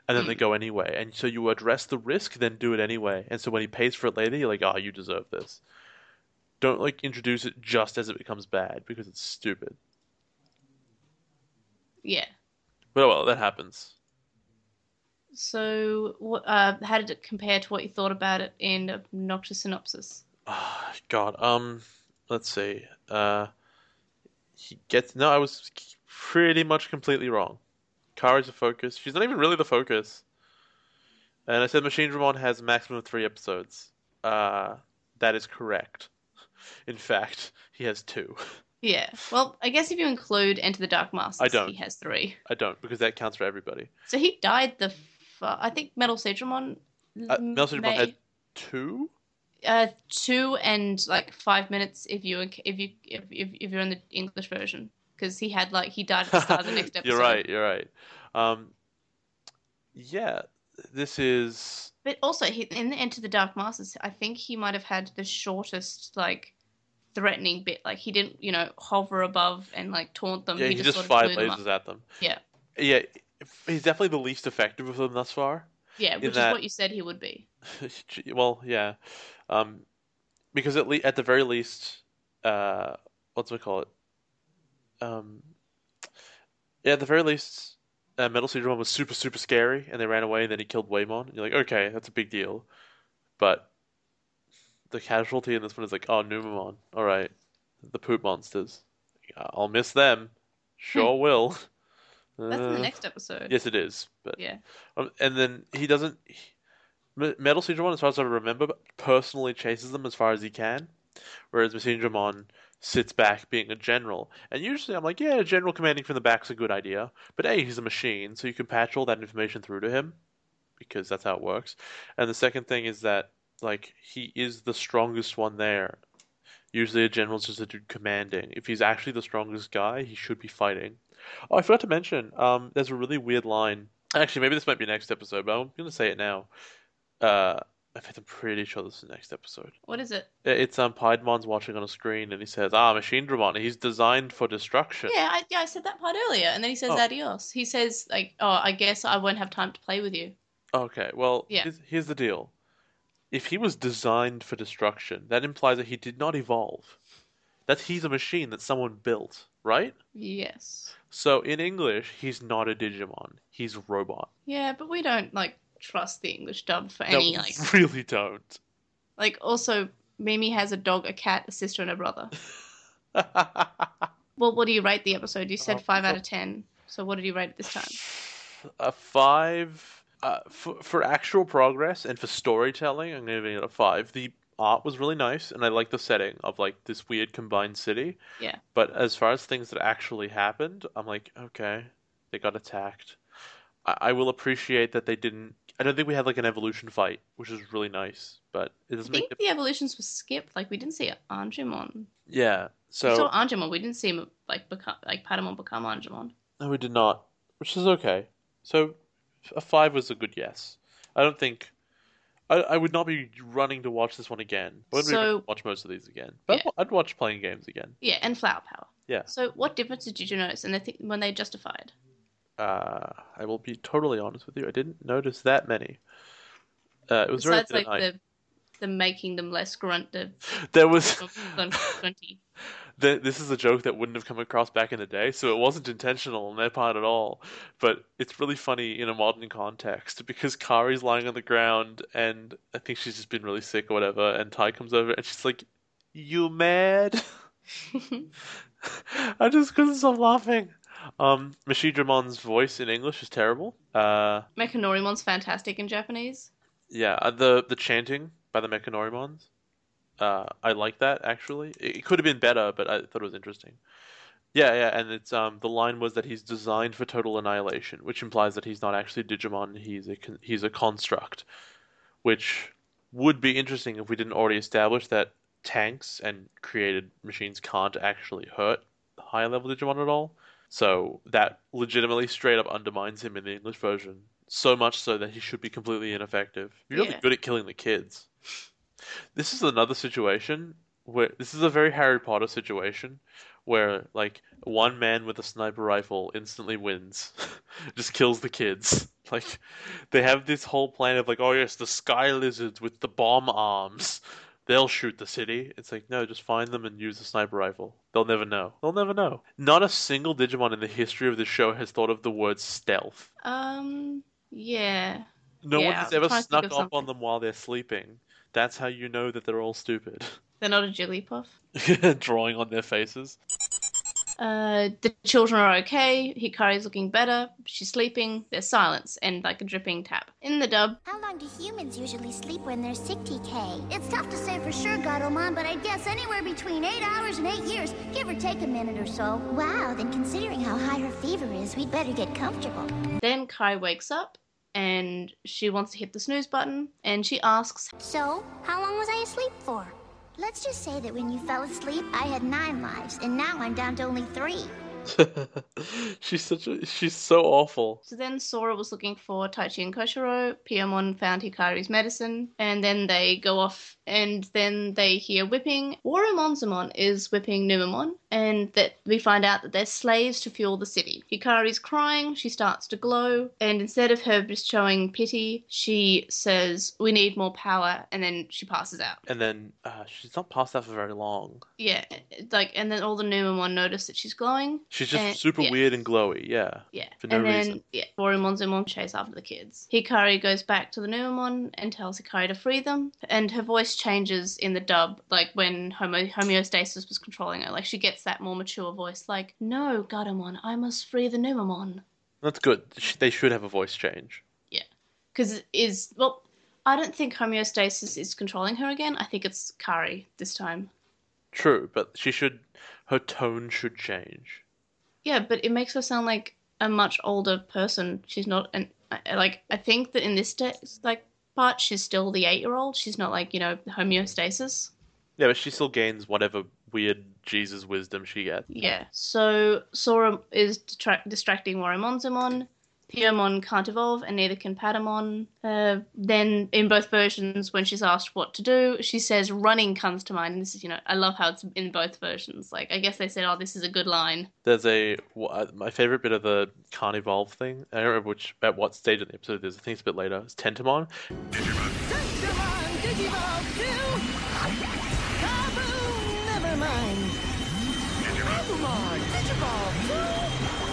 And then they go anyway. And so you address the risk, then do it anyway. And so when he pays for it later, you're like, oh, you deserve this. Don't like introduce it just as it becomes bad because it's stupid. Yeah. But oh well, that happens. So, what? Uh, how did it compare to what you thought about it in Obnoxious Synopsis? Ah, God, um, let's see. Uh, he gets no. I was pretty much completely wrong. Kari's the focus. She's not even really the focus. And I said Machine Dramon has a maximum of three episodes. Uh, that is correct. In fact, he has two. Yeah. Well, I guess if you include Enter the Dark Masters, I don't. he has three. I don't because that counts for everybody. So he died the. F- I think Metal Seadramon. Uh, Metal Seadramon may- had two. Uh, two and like five minutes if you if you if if, if you're in the English version because he had like he died at the start of the next episode. you're right. You're right. Um, yeah, this is. But also he, in the Enter the Dark Masters, I think he might have had the shortest like threatening bit. Like he didn't you know hover above and like taunt them. Yeah, he, just, sort of fired lasers at them. Yeah. Yeah, he's definitely the least effective of them thus far. Yeah, which that- is what you said he would be. well, yeah, um, because at le- at the very least, uh, what's we call it? Um, yeah, at the very least, uh, Metal One was super super scary, and they ran away, and then he killed Whamon. And you're like, okay, that's a big deal, but the casualty in this one is like, oh, Numemon, all right, the poop monsters, I'll miss them, sure will. Hmm. That's in the Uh, next episode. Yes, it is, but Yeah. um, and then he doesn't. He, Metal Seadramon, as far as I remember, personally chases them as far as he can, whereas Syndrome sits back being a general. And usually I'm like, yeah, a general commanding from the back's a good idea. But A, he's a machine, so you can patch all that information through to him, because that's how it works. And the second thing is that, like, he is the strongest one there. Usually a general's just a dude commanding. If he's actually the strongest guy, he should be fighting. Oh, I forgot to mention, um, there's a really weird line. Actually, maybe this might be next episode, but I'm going to say it now. Uh, in fact, I'm pretty sure this is the next episode. What is it? It's um, Piedmon's watching on a screen, and he says, "Ah, Machine Dramon, he's designed for destruction." Yeah, I, yeah, I said that part earlier, and then he says Oh. adios. He says like, "Oh, I guess I won't have time to play with you." Okay, well, Yeah. here's, here's the deal. If he was designed for destruction, that implies that he did not evolve. That he's a machine that someone built, right? Yes. So in English, he's not a Digimon. He's a robot. Yeah, but we don't like trust the English dub for No, any like really don't. like. Also, Mimi has a dog, a cat, a sister, and a brother. Well, what do you rate the episode? You said Oh, five out of ten. So what did you rate it this time? a five uh, for for actual progress and for storytelling. I'm going to giving it a five. The art was really nice, and I like the setting of like this weird combined city. Yeah. But as far as things that actually happened, I'm like, okay, they got attacked. I, I will appreciate that they didn't. I don't think we had like an evolution fight, which is really nice, but it I doesn't make think it. the evolutions were skipped. Like we didn't see Angemon. Yeah. So we saw Angemon. We didn't see him like become like Patamon become Angemon. no, we did not, which is okay. So a five was a good yes. I don't think. I, I would not be running to watch this one again. I wouldn't So- watch most of these again. But Yeah. I'd watch playing games again. Yeah, and Flower Power. Yeah. So what differences did you notice And the think when they justified? Uh, I will be totally honest with you. I didn't notice that many. Uh, it was very Besides like the the making them less grunt the There was. Th- this is a joke that wouldn't have come across back in the day, so it wasn't intentional on their part at all. But it's really funny in a modern context because Kari's lying on the ground and I think she's just been really sick or whatever, and Tai comes over and she's like, "You mad?" I just couldn't stop laughing. Um, Mashidramon's voice in English is terrible. Uh, Mekanorimon's fantastic in Japanese. yeah, uh, the the chanting by the Mekanorimons. Uh, I like that actually. It, it could have been better, but I thought it was interesting. Yeah, yeah, and it's um the line was that he's designed for total annihilation, which implies that he's not actually a Digimon. He's a con- he's a construct, which would be interesting if we didn't already establish that tanks and created machines can't actually hurt high level Digimon at all. So that legitimately straight up undermines him in the English version. So much so that he should be completely ineffective. You're really Yeah. good at killing the kids. This is another situation where this is a very Harry Potter situation where like one man with a sniper rifle instantly wins, just kills the kids. Like they have this whole plan of like, oh yes, the sky lizards with the bomb arms. They'll shoot the city. It's like, no, just find them and use the sniper rifle. They'll never know. They'll never know. Not a single Digimon in the history of the show has thought of the word stealth. Um, yeah. No one has ever trying to think snuck of up on them while they're sleeping. That's how you know that they're all stupid. They're not a Jigglypuff. Drawing on their faces. Uh, the children are okay. Hikari's looking better. She's sleeping. There's silence and like a dripping tap. In the dub, How long do humans usually sleep when they're sick, TK? It's tough to say for sure, Gatomon, but I'd guess anywhere between eight hours and eight years, give or take a minute or so. Wow, then considering how high her fever is, we'd better get comfortable. then Kari wakes up and she wants to hit the snooze button and she asks, So, how long was I asleep for? Let's just say that when you fell asleep, I had nine lives, and now I'm down to only three. she's such a she's so awful. So then Sora was looking for Taichi and Koshiro. Piyomon found Hikari's medicine, and then they go off, and then they hear whipping. WaruMonzaemon is whipping Numemon, and that we find out that they're slaves to fuel the city. Hikari's crying, she starts to glow, and instead of her just showing pity, she says, "We need more power," and then she passes out. And then uh, she's not passed out for very long. Yeah, like, and then all the Numemon notice that she's glowing. She's just And- super yeah. weird and glowy, yeah. Yeah. For no and then, reason. yeah, WaruMonzaemon chase after the kids. Hikari goes back to the Numemon and tells Hikari to free them. And her voice changes in the dub, like when homo- homeostasis was controlling her. Like she gets that more mature voice, like, No, Gatomon, I must free the Numemon. That's good. They should have a voice change. Yeah. Because is, well, I don't think homeostasis is controlling her again. I think it's Kari this time. True, but she should her tone should change. Yeah, but it makes her sound like a much older person. She's not an I- like I think that in this like part she's still the eight year old. She's not like you know homeostasis. Yeah, but she still gains whatever weird Jesus wisdom she gets. Yeah. So Sora is distra- distracting WaruMonzaemon. Piyomon can't evolve, and neither can Patamon. Uh, then, in both versions, when she's asked what to do, she says running comes to mind. And this is, you know, I love how it's in both versions. Like, I guess they said, oh, this is a good line. There's a uh, my favorite bit of the can't evolve thing. I don't remember which at what stage of the episode it is. I think it's a bit later. It's Tentomon. Digimon, Digivolve 2! Kaboom! Never mind. Agumon, Digivolve 2!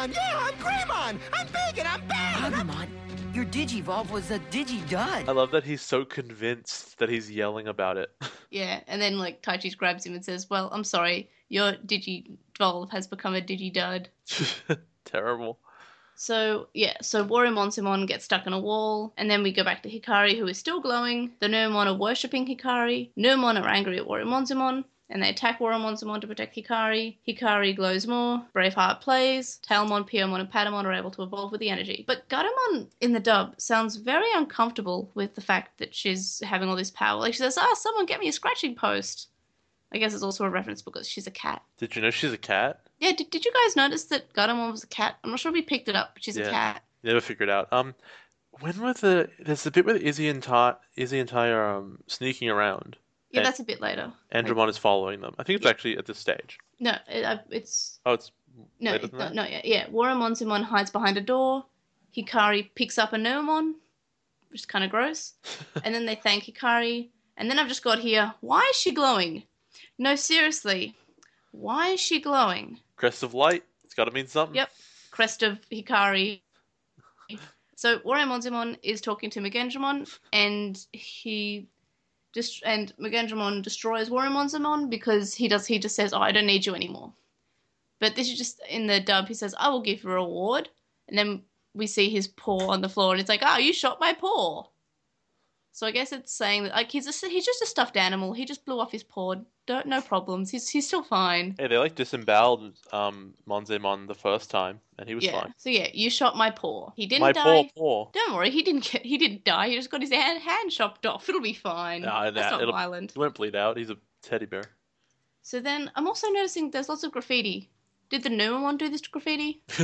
Greymon! Greymon! Yeah, I'm Greymon! I'm big and I'm bad! Agumon, your Digivolve was a Digidud. I love that he's so convinced that he's yelling about it. Yeah, and then, like, Taichi grabs him and says, well, I'm sorry, your Digivolve has become a Digidud. Terrible. So yeah, so WaruMonzaemon gets stuck in a wall, and then we go back to Hikari, who is still glowing. The Numemon are worshipping Hikari. Numemon are angry at WaruMonzaemon, and they attack WaruMonzaemon to protect Hikari. Hikari glows more. Braveheart plays. Tailmon, Piyomon, and Patamon are able to evolve with the energy. But Gatomon in the dub sounds very uncomfortable with the fact that she's having all this power. Like she says, "Ah, someone get me a scratching post." I guess it's also a reference because she's a cat. Did you know she's a cat? Yeah, did, did you guys notice that Gatomon was a cat? I'm not sure if we picked it up, but she's Yeah. a cat. Never figured it out. Um, when were the there's the bit with Izzy and Tai Izzy and Tai are um sneaking around. Yeah, And- that's a bit later. Andromon is following them. I think it's Yeah. actually at this stage. No, it, uh, it's Oh, it's no, it's not, yet. Yeah, WaruMonzaemon hides behind a door. Hikari picks up a Numemon, which is kind of gross. and then they thank Hikari. And then I've just got here. Why is she glowing? No, seriously, why is she glowing? Crest of Light. It's got to mean something. Yep. Crest of Hikari. So WaruMonzaemon is talking to Mugendramon, and he just and Mugendramon destroys WaruMonzaemon because he does he just says, "Oh, I don't need you anymore." But this is just in the dub. He says, "I will give you a reward," and then we see his paw on the floor, and it's like, "Oh, you shot my paw." So I guess it's saying that like he's a, he's just a stuffed animal. He just blew off his paw. Don't no problems. He's he's still fine. Yeah, they like disemboweled um Monzaemon the first time, and he was yeah. fine. So yeah, you shot my paw. He didn't My die. poor paw. Don't worry, he didn't get he didn't die. He just got his hand, hand chopped off. It'll be fine. No, That's not violent. He won't bleed out. He's a Teddy bear. So then I'm also noticing there's lots of graffiti. Did the newer one do this graffiti?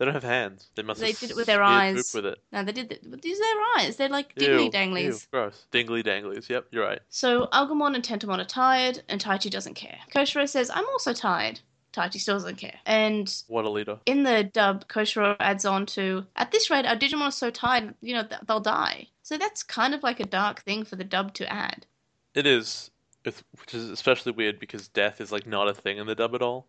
They don't have hands. They must. They have did it with their eyes. with it. No, they did. The, but these are their eyes. They're like dingly danglies. gross. Dingly danglies. Yep, you're right. So Agumon and Tentomon are tired, and Taichi doesn't care. Koshiro says, I'm also tired. Taichi still doesn't care. And What a leader. in the dub, Koshiro adds on to, at this rate, our Digimon are so tired, you know, th- they'll die. So that's kind of like a dark thing for the dub to add. It is, it's, which is especially weird because death is like not a thing in the dub at all.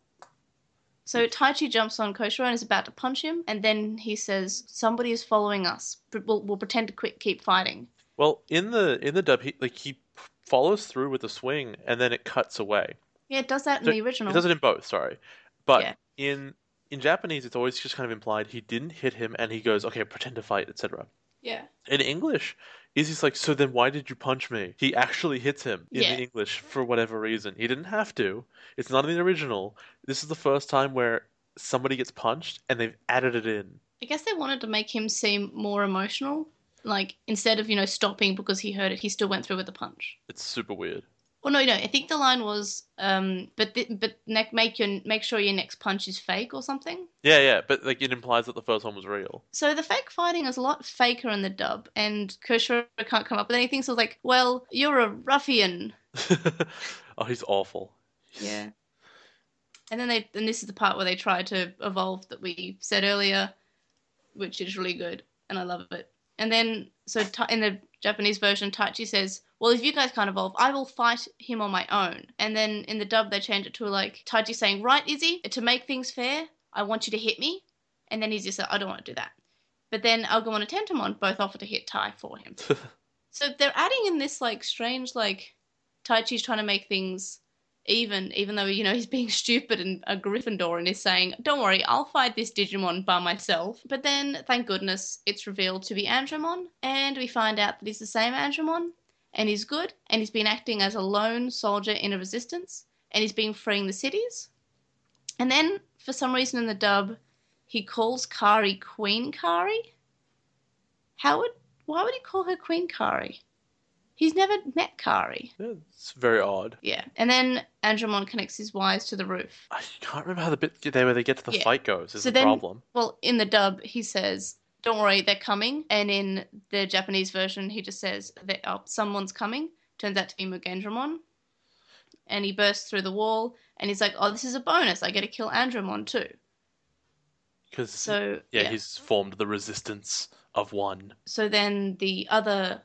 So Taichi jumps on Koshiro and is about to punch him, and then he says, "Somebody is following us. We'll, we'll pretend to quit, keep fighting." Well, in the in the dub, he like he follows through with a swing and then it cuts away. Yeah, it does that in So the original. It does it in both, sorry, but Yeah. in in Japanese, it's always just kind of implied he didn't hit him and he goes, okay, pretend to fight, etc. Yeah. In English, Izzy's like, so then why did you punch me? He actually hits him in Yeah. the English for whatever reason. He didn't have to. It's not in the original. This is the first time where somebody gets punched and they've added it in. I guess they wanted to make him seem more emotional. Like instead of you know stopping because he heard it, he still went through with the punch. It's super weird. Well, no, no. I think the line was, um, but th- but ne- make your make sure your next punch is fake or something. Yeah, yeah, but like it implies that the first one was real. So the fake fighting is a lot faker in the dub, and Koshiro can't come up with anything. So it's like, well, you're a ruffian. oh, he's awful. Yeah. And then they, and this is the part where they try to evolve that we said earlier, which is really good, and I love it. And then, so Ta- in the Japanese version, Taichi says, "Well, if you guys can't evolve, I will fight him on my own." And then in the dub, they change it to like Taichi saying, "Right, Izzy, to make things fair, I want you to hit me." And then Izzy said, "I don't want to do that." But then Agumon and Tentomon both offer to hit Tai for him. So they're adding in this like strange like Taichi's trying to make things even, even though you know he's being stupid and a Gryffindor and is saying, "Don't worry, I'll fight this Digimon by myself." But then, thank goodness, it's revealed to be Andromon, and we find out that he's the same Andromon, and he's good, and he's been acting as a lone soldier in a resistance, and he's been freeing the cities. And then, for some reason in the dub, he calls Kari Queen Kari. How would? Why would he call her Queen Kari? He's never met Kari. Yeah, it's very odd. Yeah. And then Andromon connects his wires to the roof. I can't remember how the bit there where they get to the Yeah. fight goes. Is So the then- problem? Well, in the dub, he says, Don't worry, they're coming. And in the Japanese version, he just says, that, oh, Someone's coming. Turns out to be Mugendramon. And he bursts through the wall and he's like, Oh, this is a bonus. I get to kill Andromon too. Because So, yeah, he's formed the resistance of one. so then the other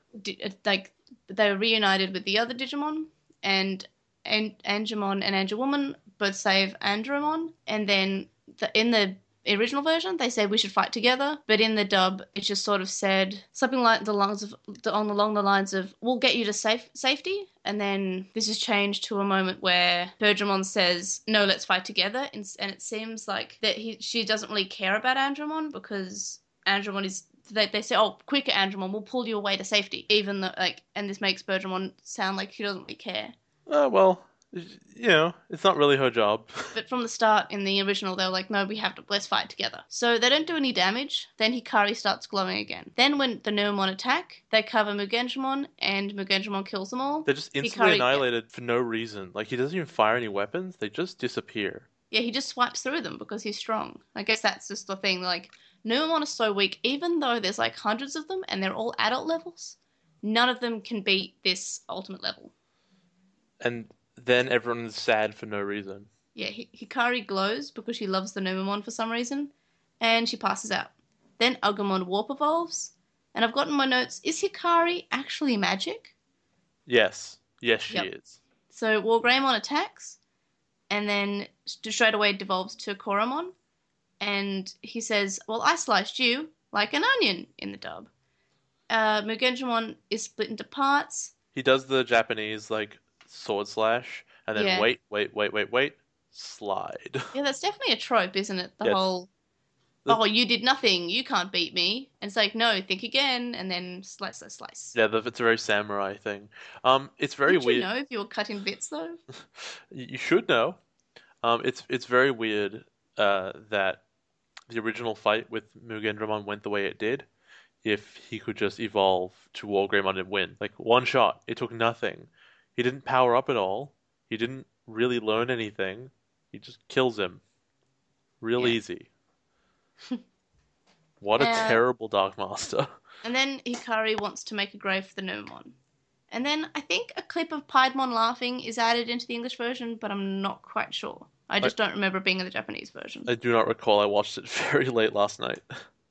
like they were reunited with the other digimon and and angemon and angewomon both save andromon. And then the, in the original version they said we should fight together. But in the dub it just sort of said something like the lines of on along the lines of we'll get you to safe safety. And then this is changed to a moment where Bergamon says no let's fight together. And, and it seems like that he she doesn't really care about andromon because Andromon is they, they say, "Oh, quicker, Andromon, we'll pull you away to safety." Even though, like, and this makes Bergamon sound like he doesn't really care. Uh, well, you know, it's not really her job. But from the start, in the original, they were like, "No, we have to let's fight together." So they don't do any damage. Then Hikari starts glowing again. Then when the Numemon attack, they cover Mugendramon, and Mugendramon kills them all. They're just instantly Hikari- annihilated for no reason. Like he doesn't even fire any weapons; they just disappear. Yeah, he just swipes through them because he's strong. I guess that's just the thing. Like, Numemon is so weak, even though there's like hundreds of them and they're all adult levels, none of them can beat this ultimate level. And then everyone's sad for no reason. Yeah, Hikari glows because she loves the Numemon for some reason, and she passes out. Then Agumon warp evolves, and I've gotten my notes: is Hikari actually magic? Yes, yes, she Yep. is. So Wargreymon attacks, and then straight away devolves to Koromon, and he says, "Well, I sliced you like an onion." In the dub, uh, Mugendramon is split into parts. He does the Japanese like sword slash, and then Yeah. wait, wait, wait, wait, wait, slide. Yeah, that's definitely a trope, isn't it? The whole, The- oh, you did nothing, you can't beat me. And it's like, no, think again, and then slice, slice, slice. yeah, the, it's a very samurai thing. Um, it's very weird. Did you weird. know if you were cut in bits though? Y- You should know. Um, it's it's very weird uh, that the original fight with Mugendramon went the way it did. If he could just evolve to Wargreymon and win, like one shot, it took nothing. He didn't power up at all. He didn't really learn anything. He just kills him. Real Yeah. easy. what a Uh, terrible Dark Master. And then Hikari wants to make a grave for the Numemon. And then I think a clip of Piedmon laughing is added into the English version, but I'm not quite sure. I just don't remember being in the Japanese version. I do not recall. I watched it very late last night.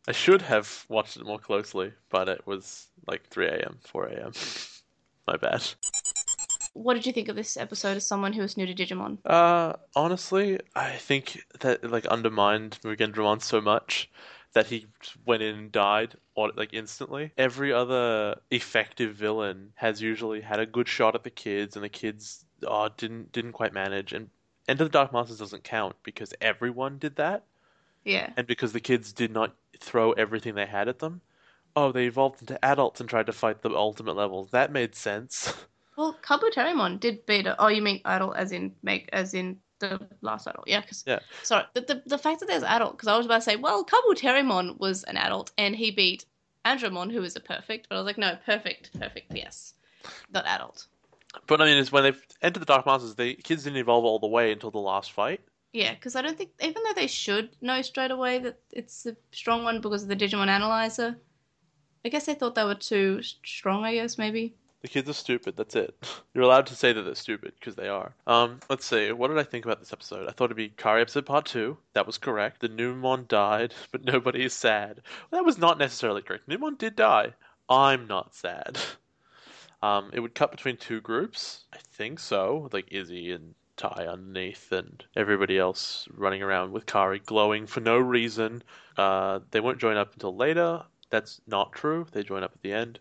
I should have watched it more closely, but it was like 3 a.m., 4 a.m. My bad. What did you think of this episode as someone who was new to Digimon? Uh, honestly, I think that it, like undermined Mugen Dramon so much that he went in and died or like instantly. Every other effective villain has usually had a good shot at the kids, and the kids oh, didn't didn't quite manage. And End of the Dark Masters doesn't count because everyone did that, Yeah. and because the kids did not throw everything they had at them. Oh, they evolved into adults and tried to fight the ultimate levels. That made sense. Well, Kabuterimon did beat it. Oh, you mean idol as in make as in the last adult? Yeah, because Yeah. Sorry, the, the the fact that there's adult because I was about to say, well, Kabuterimon was an adult and he beat Andromon, who is a perfect. But I was like, no, perfect, perfect, yes, not adult. But I mean, it's when they entered the Dark Masters, the kids didn't evolve all the way until the last fight. Yeah, because I don't think even though they should know straight away that it's a strong one because of the Digimon analyzer. I guess they thought they were too strong. I guess maybe. The kids are stupid. That's it. You're allowed to say that they're stupid because they are. Um, let's see. What did I think about this episode? I thought it'd be Kari episode part two. That was correct. The Numemon died, but nobody is sad. Well, that was not necessarily correct. Numemon did die. I'm not sad. Um, it would cut between two groups. I think so, like Izzy and Tai underneath, and everybody else running around with Kari glowing for no reason. Uh, they won't join up until later. That's not true. They join up at the end.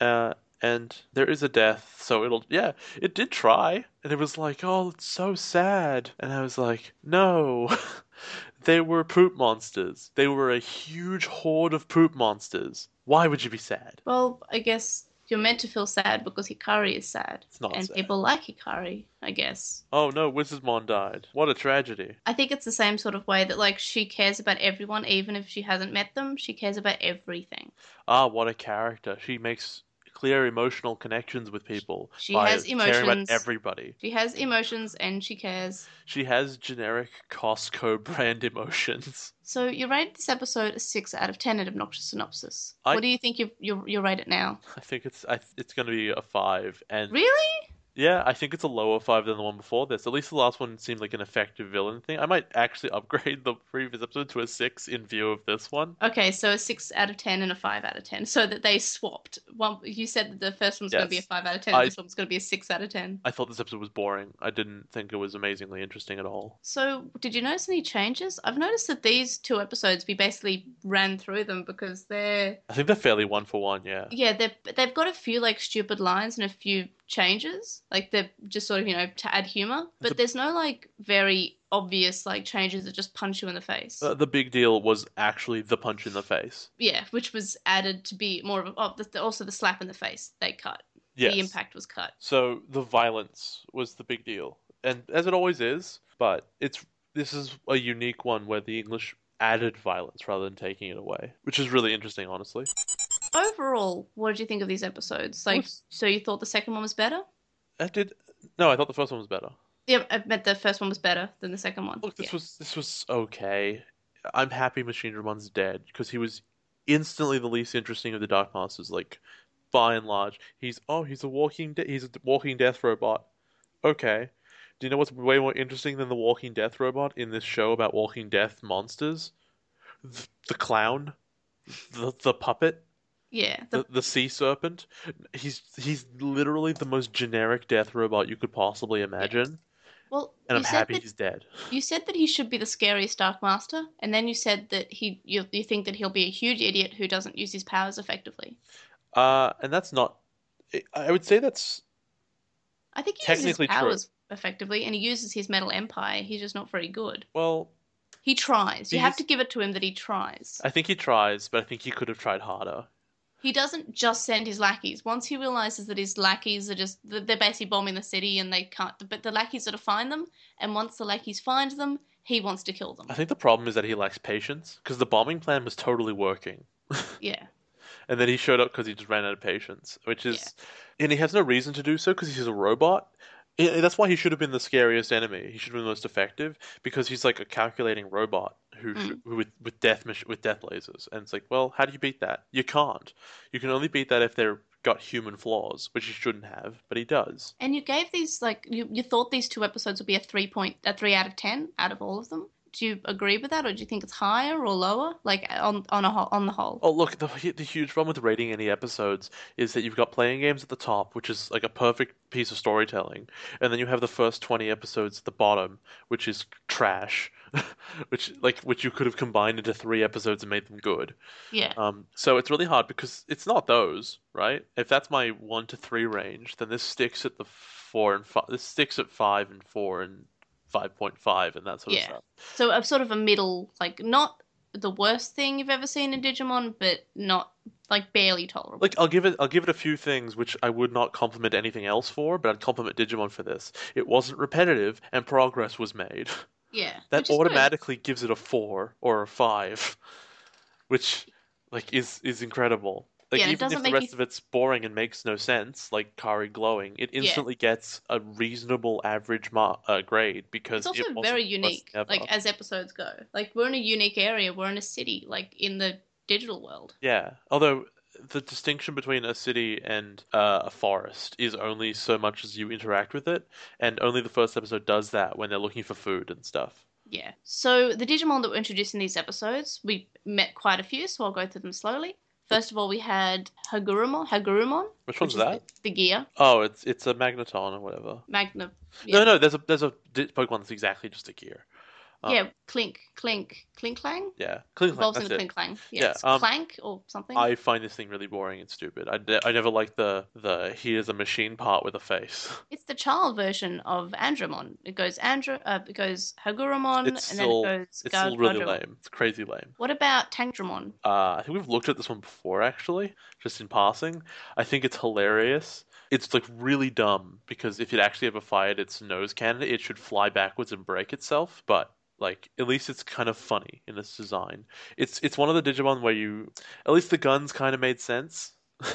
Uh, and there is a death, so it'll yeah, it did try, and it was like, oh, it's so sad, and I was like, no, they were poop monsters. They were a huge horde of poop monsters. Why would you be sad? Well, I guess you're meant to feel sad because Hikari is sad, It's not and sad. people like Hikari. I guess. Oh no, Wizardmon died. What a tragedy. I think it's the same sort of way that like she cares about everyone, even if she hasn't met them. She cares about everything. Ah, what a character. She makes clear emotional connections with people. She has caring about everybody. She has emotions and she cares. She has generic Costco brand emotions. So you rated this episode a six out of ten at Obnoxious Synopsis. I- What do you think you you you rate it now? I think it's I, it's going to be a five, and Really? Yeah, I think it's a lower five than the one before this. At least the last one seemed like an effective villain thing. I might actually upgrade the previous episode to a six in view of this one. Okay, so a six out of ten and a five out of ten. So that they swapped. One, you said that the first one's going to be a five out of ten. I- This one's going to be a six out of ten. I thought this episode was boring. I didn't think it was amazingly interesting at all. So, did you notice any changes? I've noticed that these two episodes, we basically ran through them because they're I think they're fairly one for one. Yeah. yeah, they they've got a few like stupid lines and a few changes, like they're just sort of you know to add humor, but The- there's no like very obvious like changes that just punch you in the face. Uh, the big deal was actually the punch in the face. yeah, which was added to be more of a, oh, the, also the slap in the face they cut. Yes. The impact was cut. So the violence was the big deal, and as it always is. But it's this is a unique one where the English added violence rather than taking it away, which is really interesting, honestly. Overall, what did you think of these episodes? Like, Was- so you thought the second one was better? I did. No, I thought the first one was better. Yeah, I meant the first one was better than the second one. Look, this Yeah. was this was okay. I'm happy Machine Dramon's dead because he was instantly the least interesting of the Dark Masters. Like by and large, he's oh he's a walking de- he's a walking death robot. Okay, do you know what's way more interesting than the walking death robot in this show about walking death monsters? The, the clown, the the puppet, Yeah, the the, the sea serpent. He's he's literally the most generic death robot you could possibly imagine, Well, and I'm happy that, he's dead. you said that he should be the scariest Dark Master, and then you said that he you, you think that he'll be a huge idiot who doesn't use his powers effectively. Uh, and that's not. I- would say that's I think he uses his Technically true. powers effectively, and he uses his metal empire. He's just not very good. well. He tries. You have to give it to him that he tries. I think he tries, but I think he could have tried harder. He doesn't just send his lackeys. Once he realizes that his lackeys are just they're basically bombing the city and they can't. But the lackeys are to find them, and once the lackeys find them, he wants to kill them. I think the problem is that he lacks patience because the bombing plan was totally working, Yeah. and then he showed up because he just ran out of patience, which is, and he has no reason to do so because he's a robot. That's why he should have been the scariest enemy. He should have been the most effective because he's like a calculating robot who, Mm. who with with death with death lasers. And it's like, well, how do you beat that? You can't. You can only beat that if they're got human flaws, which he shouldn't have, but he does. And you gave these like you, you thought these two episodes would be a three point a three out of ten out of all of them. Do you agree with that, or do you think it's higher or lower? Like on on a whole, on the whole. Oh, look, the, the huge problem with rating any episodes is that you've got playing games at the top, which is like a perfect piece of storytelling, and then you have the first 20 episodes at the bottom, which is trash, which like which you could have combined into three episodes and made them good. Yeah. Um, so it's really hard because it's not those, right? If that's my one to three range, then this sticks at the four and five. This sticks at five and four and 5.5 and that sort Yeah. of stuff. So a sort of a middle, like not the worst thing you've ever seen in Digimon, but not like barely tolerable. Like I'll give it I'll give it a few things which I would not compliment anything else for, but I'd compliment Digimon for this. It wasn't repetitive and progress was made. yeah. That automatically gives it a 4 or a 5, which like is is incredible. Like Yeah, even if the rest you- of it's boring and makes no sense, like Kari glowing, it instantly gets a reasonable average mar- uh, grade because It's also it wasn't very unique, like as episodes go. Like we're in a unique area. We're in a city, like in the digital world. Yeah, although the distinction between a city and uh, a forest is only so much as you interact with it, and only the first episode does that when they're looking for food and stuff. Yeah. So the Digimon that were introduced in these episodes, we met quite a few, so I'll go through them slowly. First of all, we had Hagurumon. Hagurumon. Which which one's is that? The, the gear. Oh, it's it's a magneton or whatever. Magna. Yeah. No, no, there's a there's a Pokemon that's exactly just a gear. Um, yeah. Klink. Klink. Klink Klang. Yeah, Klink that's into it. Klink Klang. Yeah. Yeah, it's um, Clank or something. I find this thing really boring and stupid. I, ne- I never liked the the here's a machine part with a face. It's the child version of Andromon. It goes Andro. Uh, it goes Hagurumon, It's and still then it goes. it's Gar- still really lame. It's crazy lame. What about Tankdramon? Uh, I think we've looked at this one before, actually, just in passing. I think it's hilarious. It's like really dumb because if it actually ever fired its nose cannon, it should fly backwards and break itself. But like, at least it's kind of funny in its design. It's it's one of the Digimon where you, at least the guns kind of made sense, like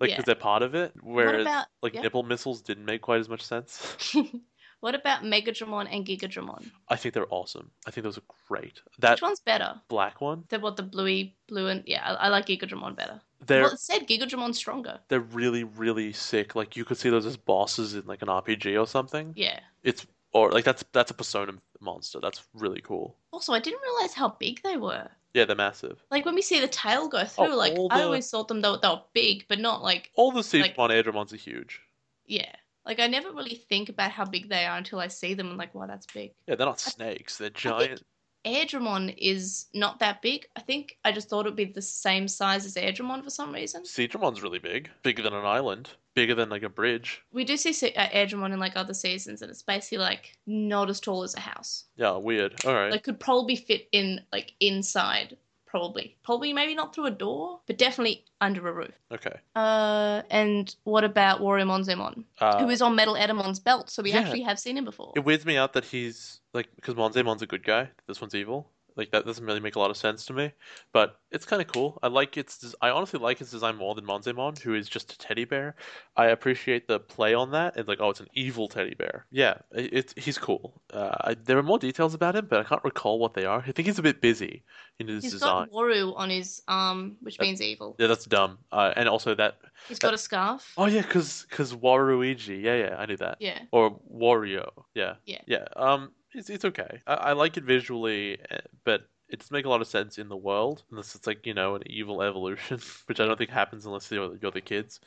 because Yeah. they're part of it. Whereas about- like yeah. nipple missiles didn't make quite as much sense. what about Megadramon and Gigadramon? I think they're awesome. I think those are great. That Which one's better? black one, The what the bluey blue and yeah, I, I like Gigadramon better. they're Well, it said Gigadramon's stronger. they're really really sick. Like you could see those as bosses in like an RPG or something. Yeah. It's or like that's that's a persona monster. That's really cool. Also, I didn't realize how big they were. Yeah, they're massive. Like when we see the tail go through, Oh, like all I the- always thought them they were, they were big, but not like All the Like- Adramons are huge. yeah. Like I never really think about how big they are until I see them and like, wow, that's big. Yeah, they're not snakes. They're giant. Airdramon is not that big. I think I just thought it would be the same size as Airdramon for some reason. Seadramon's really big, bigger than an island, bigger than like a bridge. We do see se- uh, Airdramon in like other seasons, and it's basically like not as tall as a house. Yeah, weird. All right. Like could probably fit in like inside, probably, probably maybe not through a door, but definitely under a roof. okay. Uh, and what about WaruMonzaemon, Uh, who is on Metal Etemon's belt? So we yeah. actually have seen him before. It weirds me out that he's like because Monzaemon's a good guy. This one's evil. Like that doesn't really make a lot of sense to me, but it's kind of cool. I like its. I honestly like its design more than Monzaemon, who is just a teddy bear. I appreciate the play on that. It's like, oh, it's an evil teddy bear. Yeah, it, it's he's cool. Uh, I, there are more details about him, but I can't recall what they are. I think he's a bit busy in his He's design. got Waru on his arm, which Uh, means evil. Yeah, that's dumb. Uh, and also that. He's got a scarf. Oh yeah, because because Waruigi. Yeah, yeah, I knew that. Yeah. Or Wario. Yeah. Yeah. Yeah. Um, it's it's okay. I, I like it visually, eh, but it doesn't make a lot of sense in the world unless it's like you know an evil evolution, which I don't think happens unless you're, you're the kids.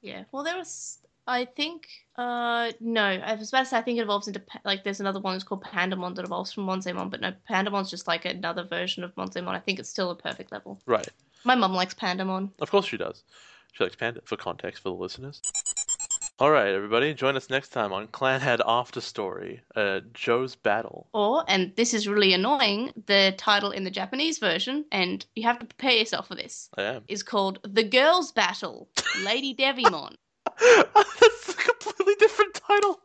Yeah. Well, there was. I think. Uh, no. I was about to say. I think it evolves into like. There's another one that's called Pandamon that evolves from Monzaemon, but no, Pandamon's just like another version of Monzaemon. I think it's still a perfect level. Right. My mum likes Pandamon. Of course she does. She likes Panda. For context for the listeners. All right, everybody, join us next time on Clannad After Story, uh, Joe's Battle. Or, and this is really annoying, the title in the Japanese version, and you have to prepare yourself for this, I am. is called The Girls Battle, Lady Devimon. That's a completely different title.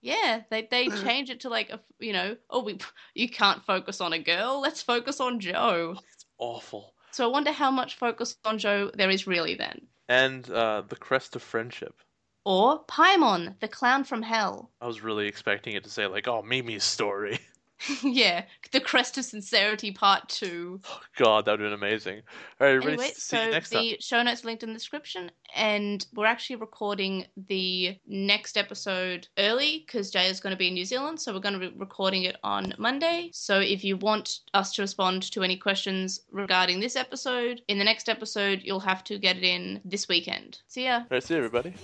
Yeah, they they change it to like a you know oh we you can't focus on a girl let's focus on Joe. It's awful. So I wonder how much focus on Joe there is really then. And uh, the Crest of Friendship. Or Paimon, the clown from hell. I was really expecting it to say like, "Oh, Mimi's story." yeah, the Crest of Sincerity Part 2. Oh, God, that would have been amazing. All right, everybody, Anyway, see so you next the time. show notes linked in the description, and we're actually recording the next episode early because Jay is going to be in New Zealand, so we're going to be recording it on Monday. So if you want us to respond to any questions regarding this episode, in the next episode, you'll have to get it in this weekend. See ya. All right, see you, everybody.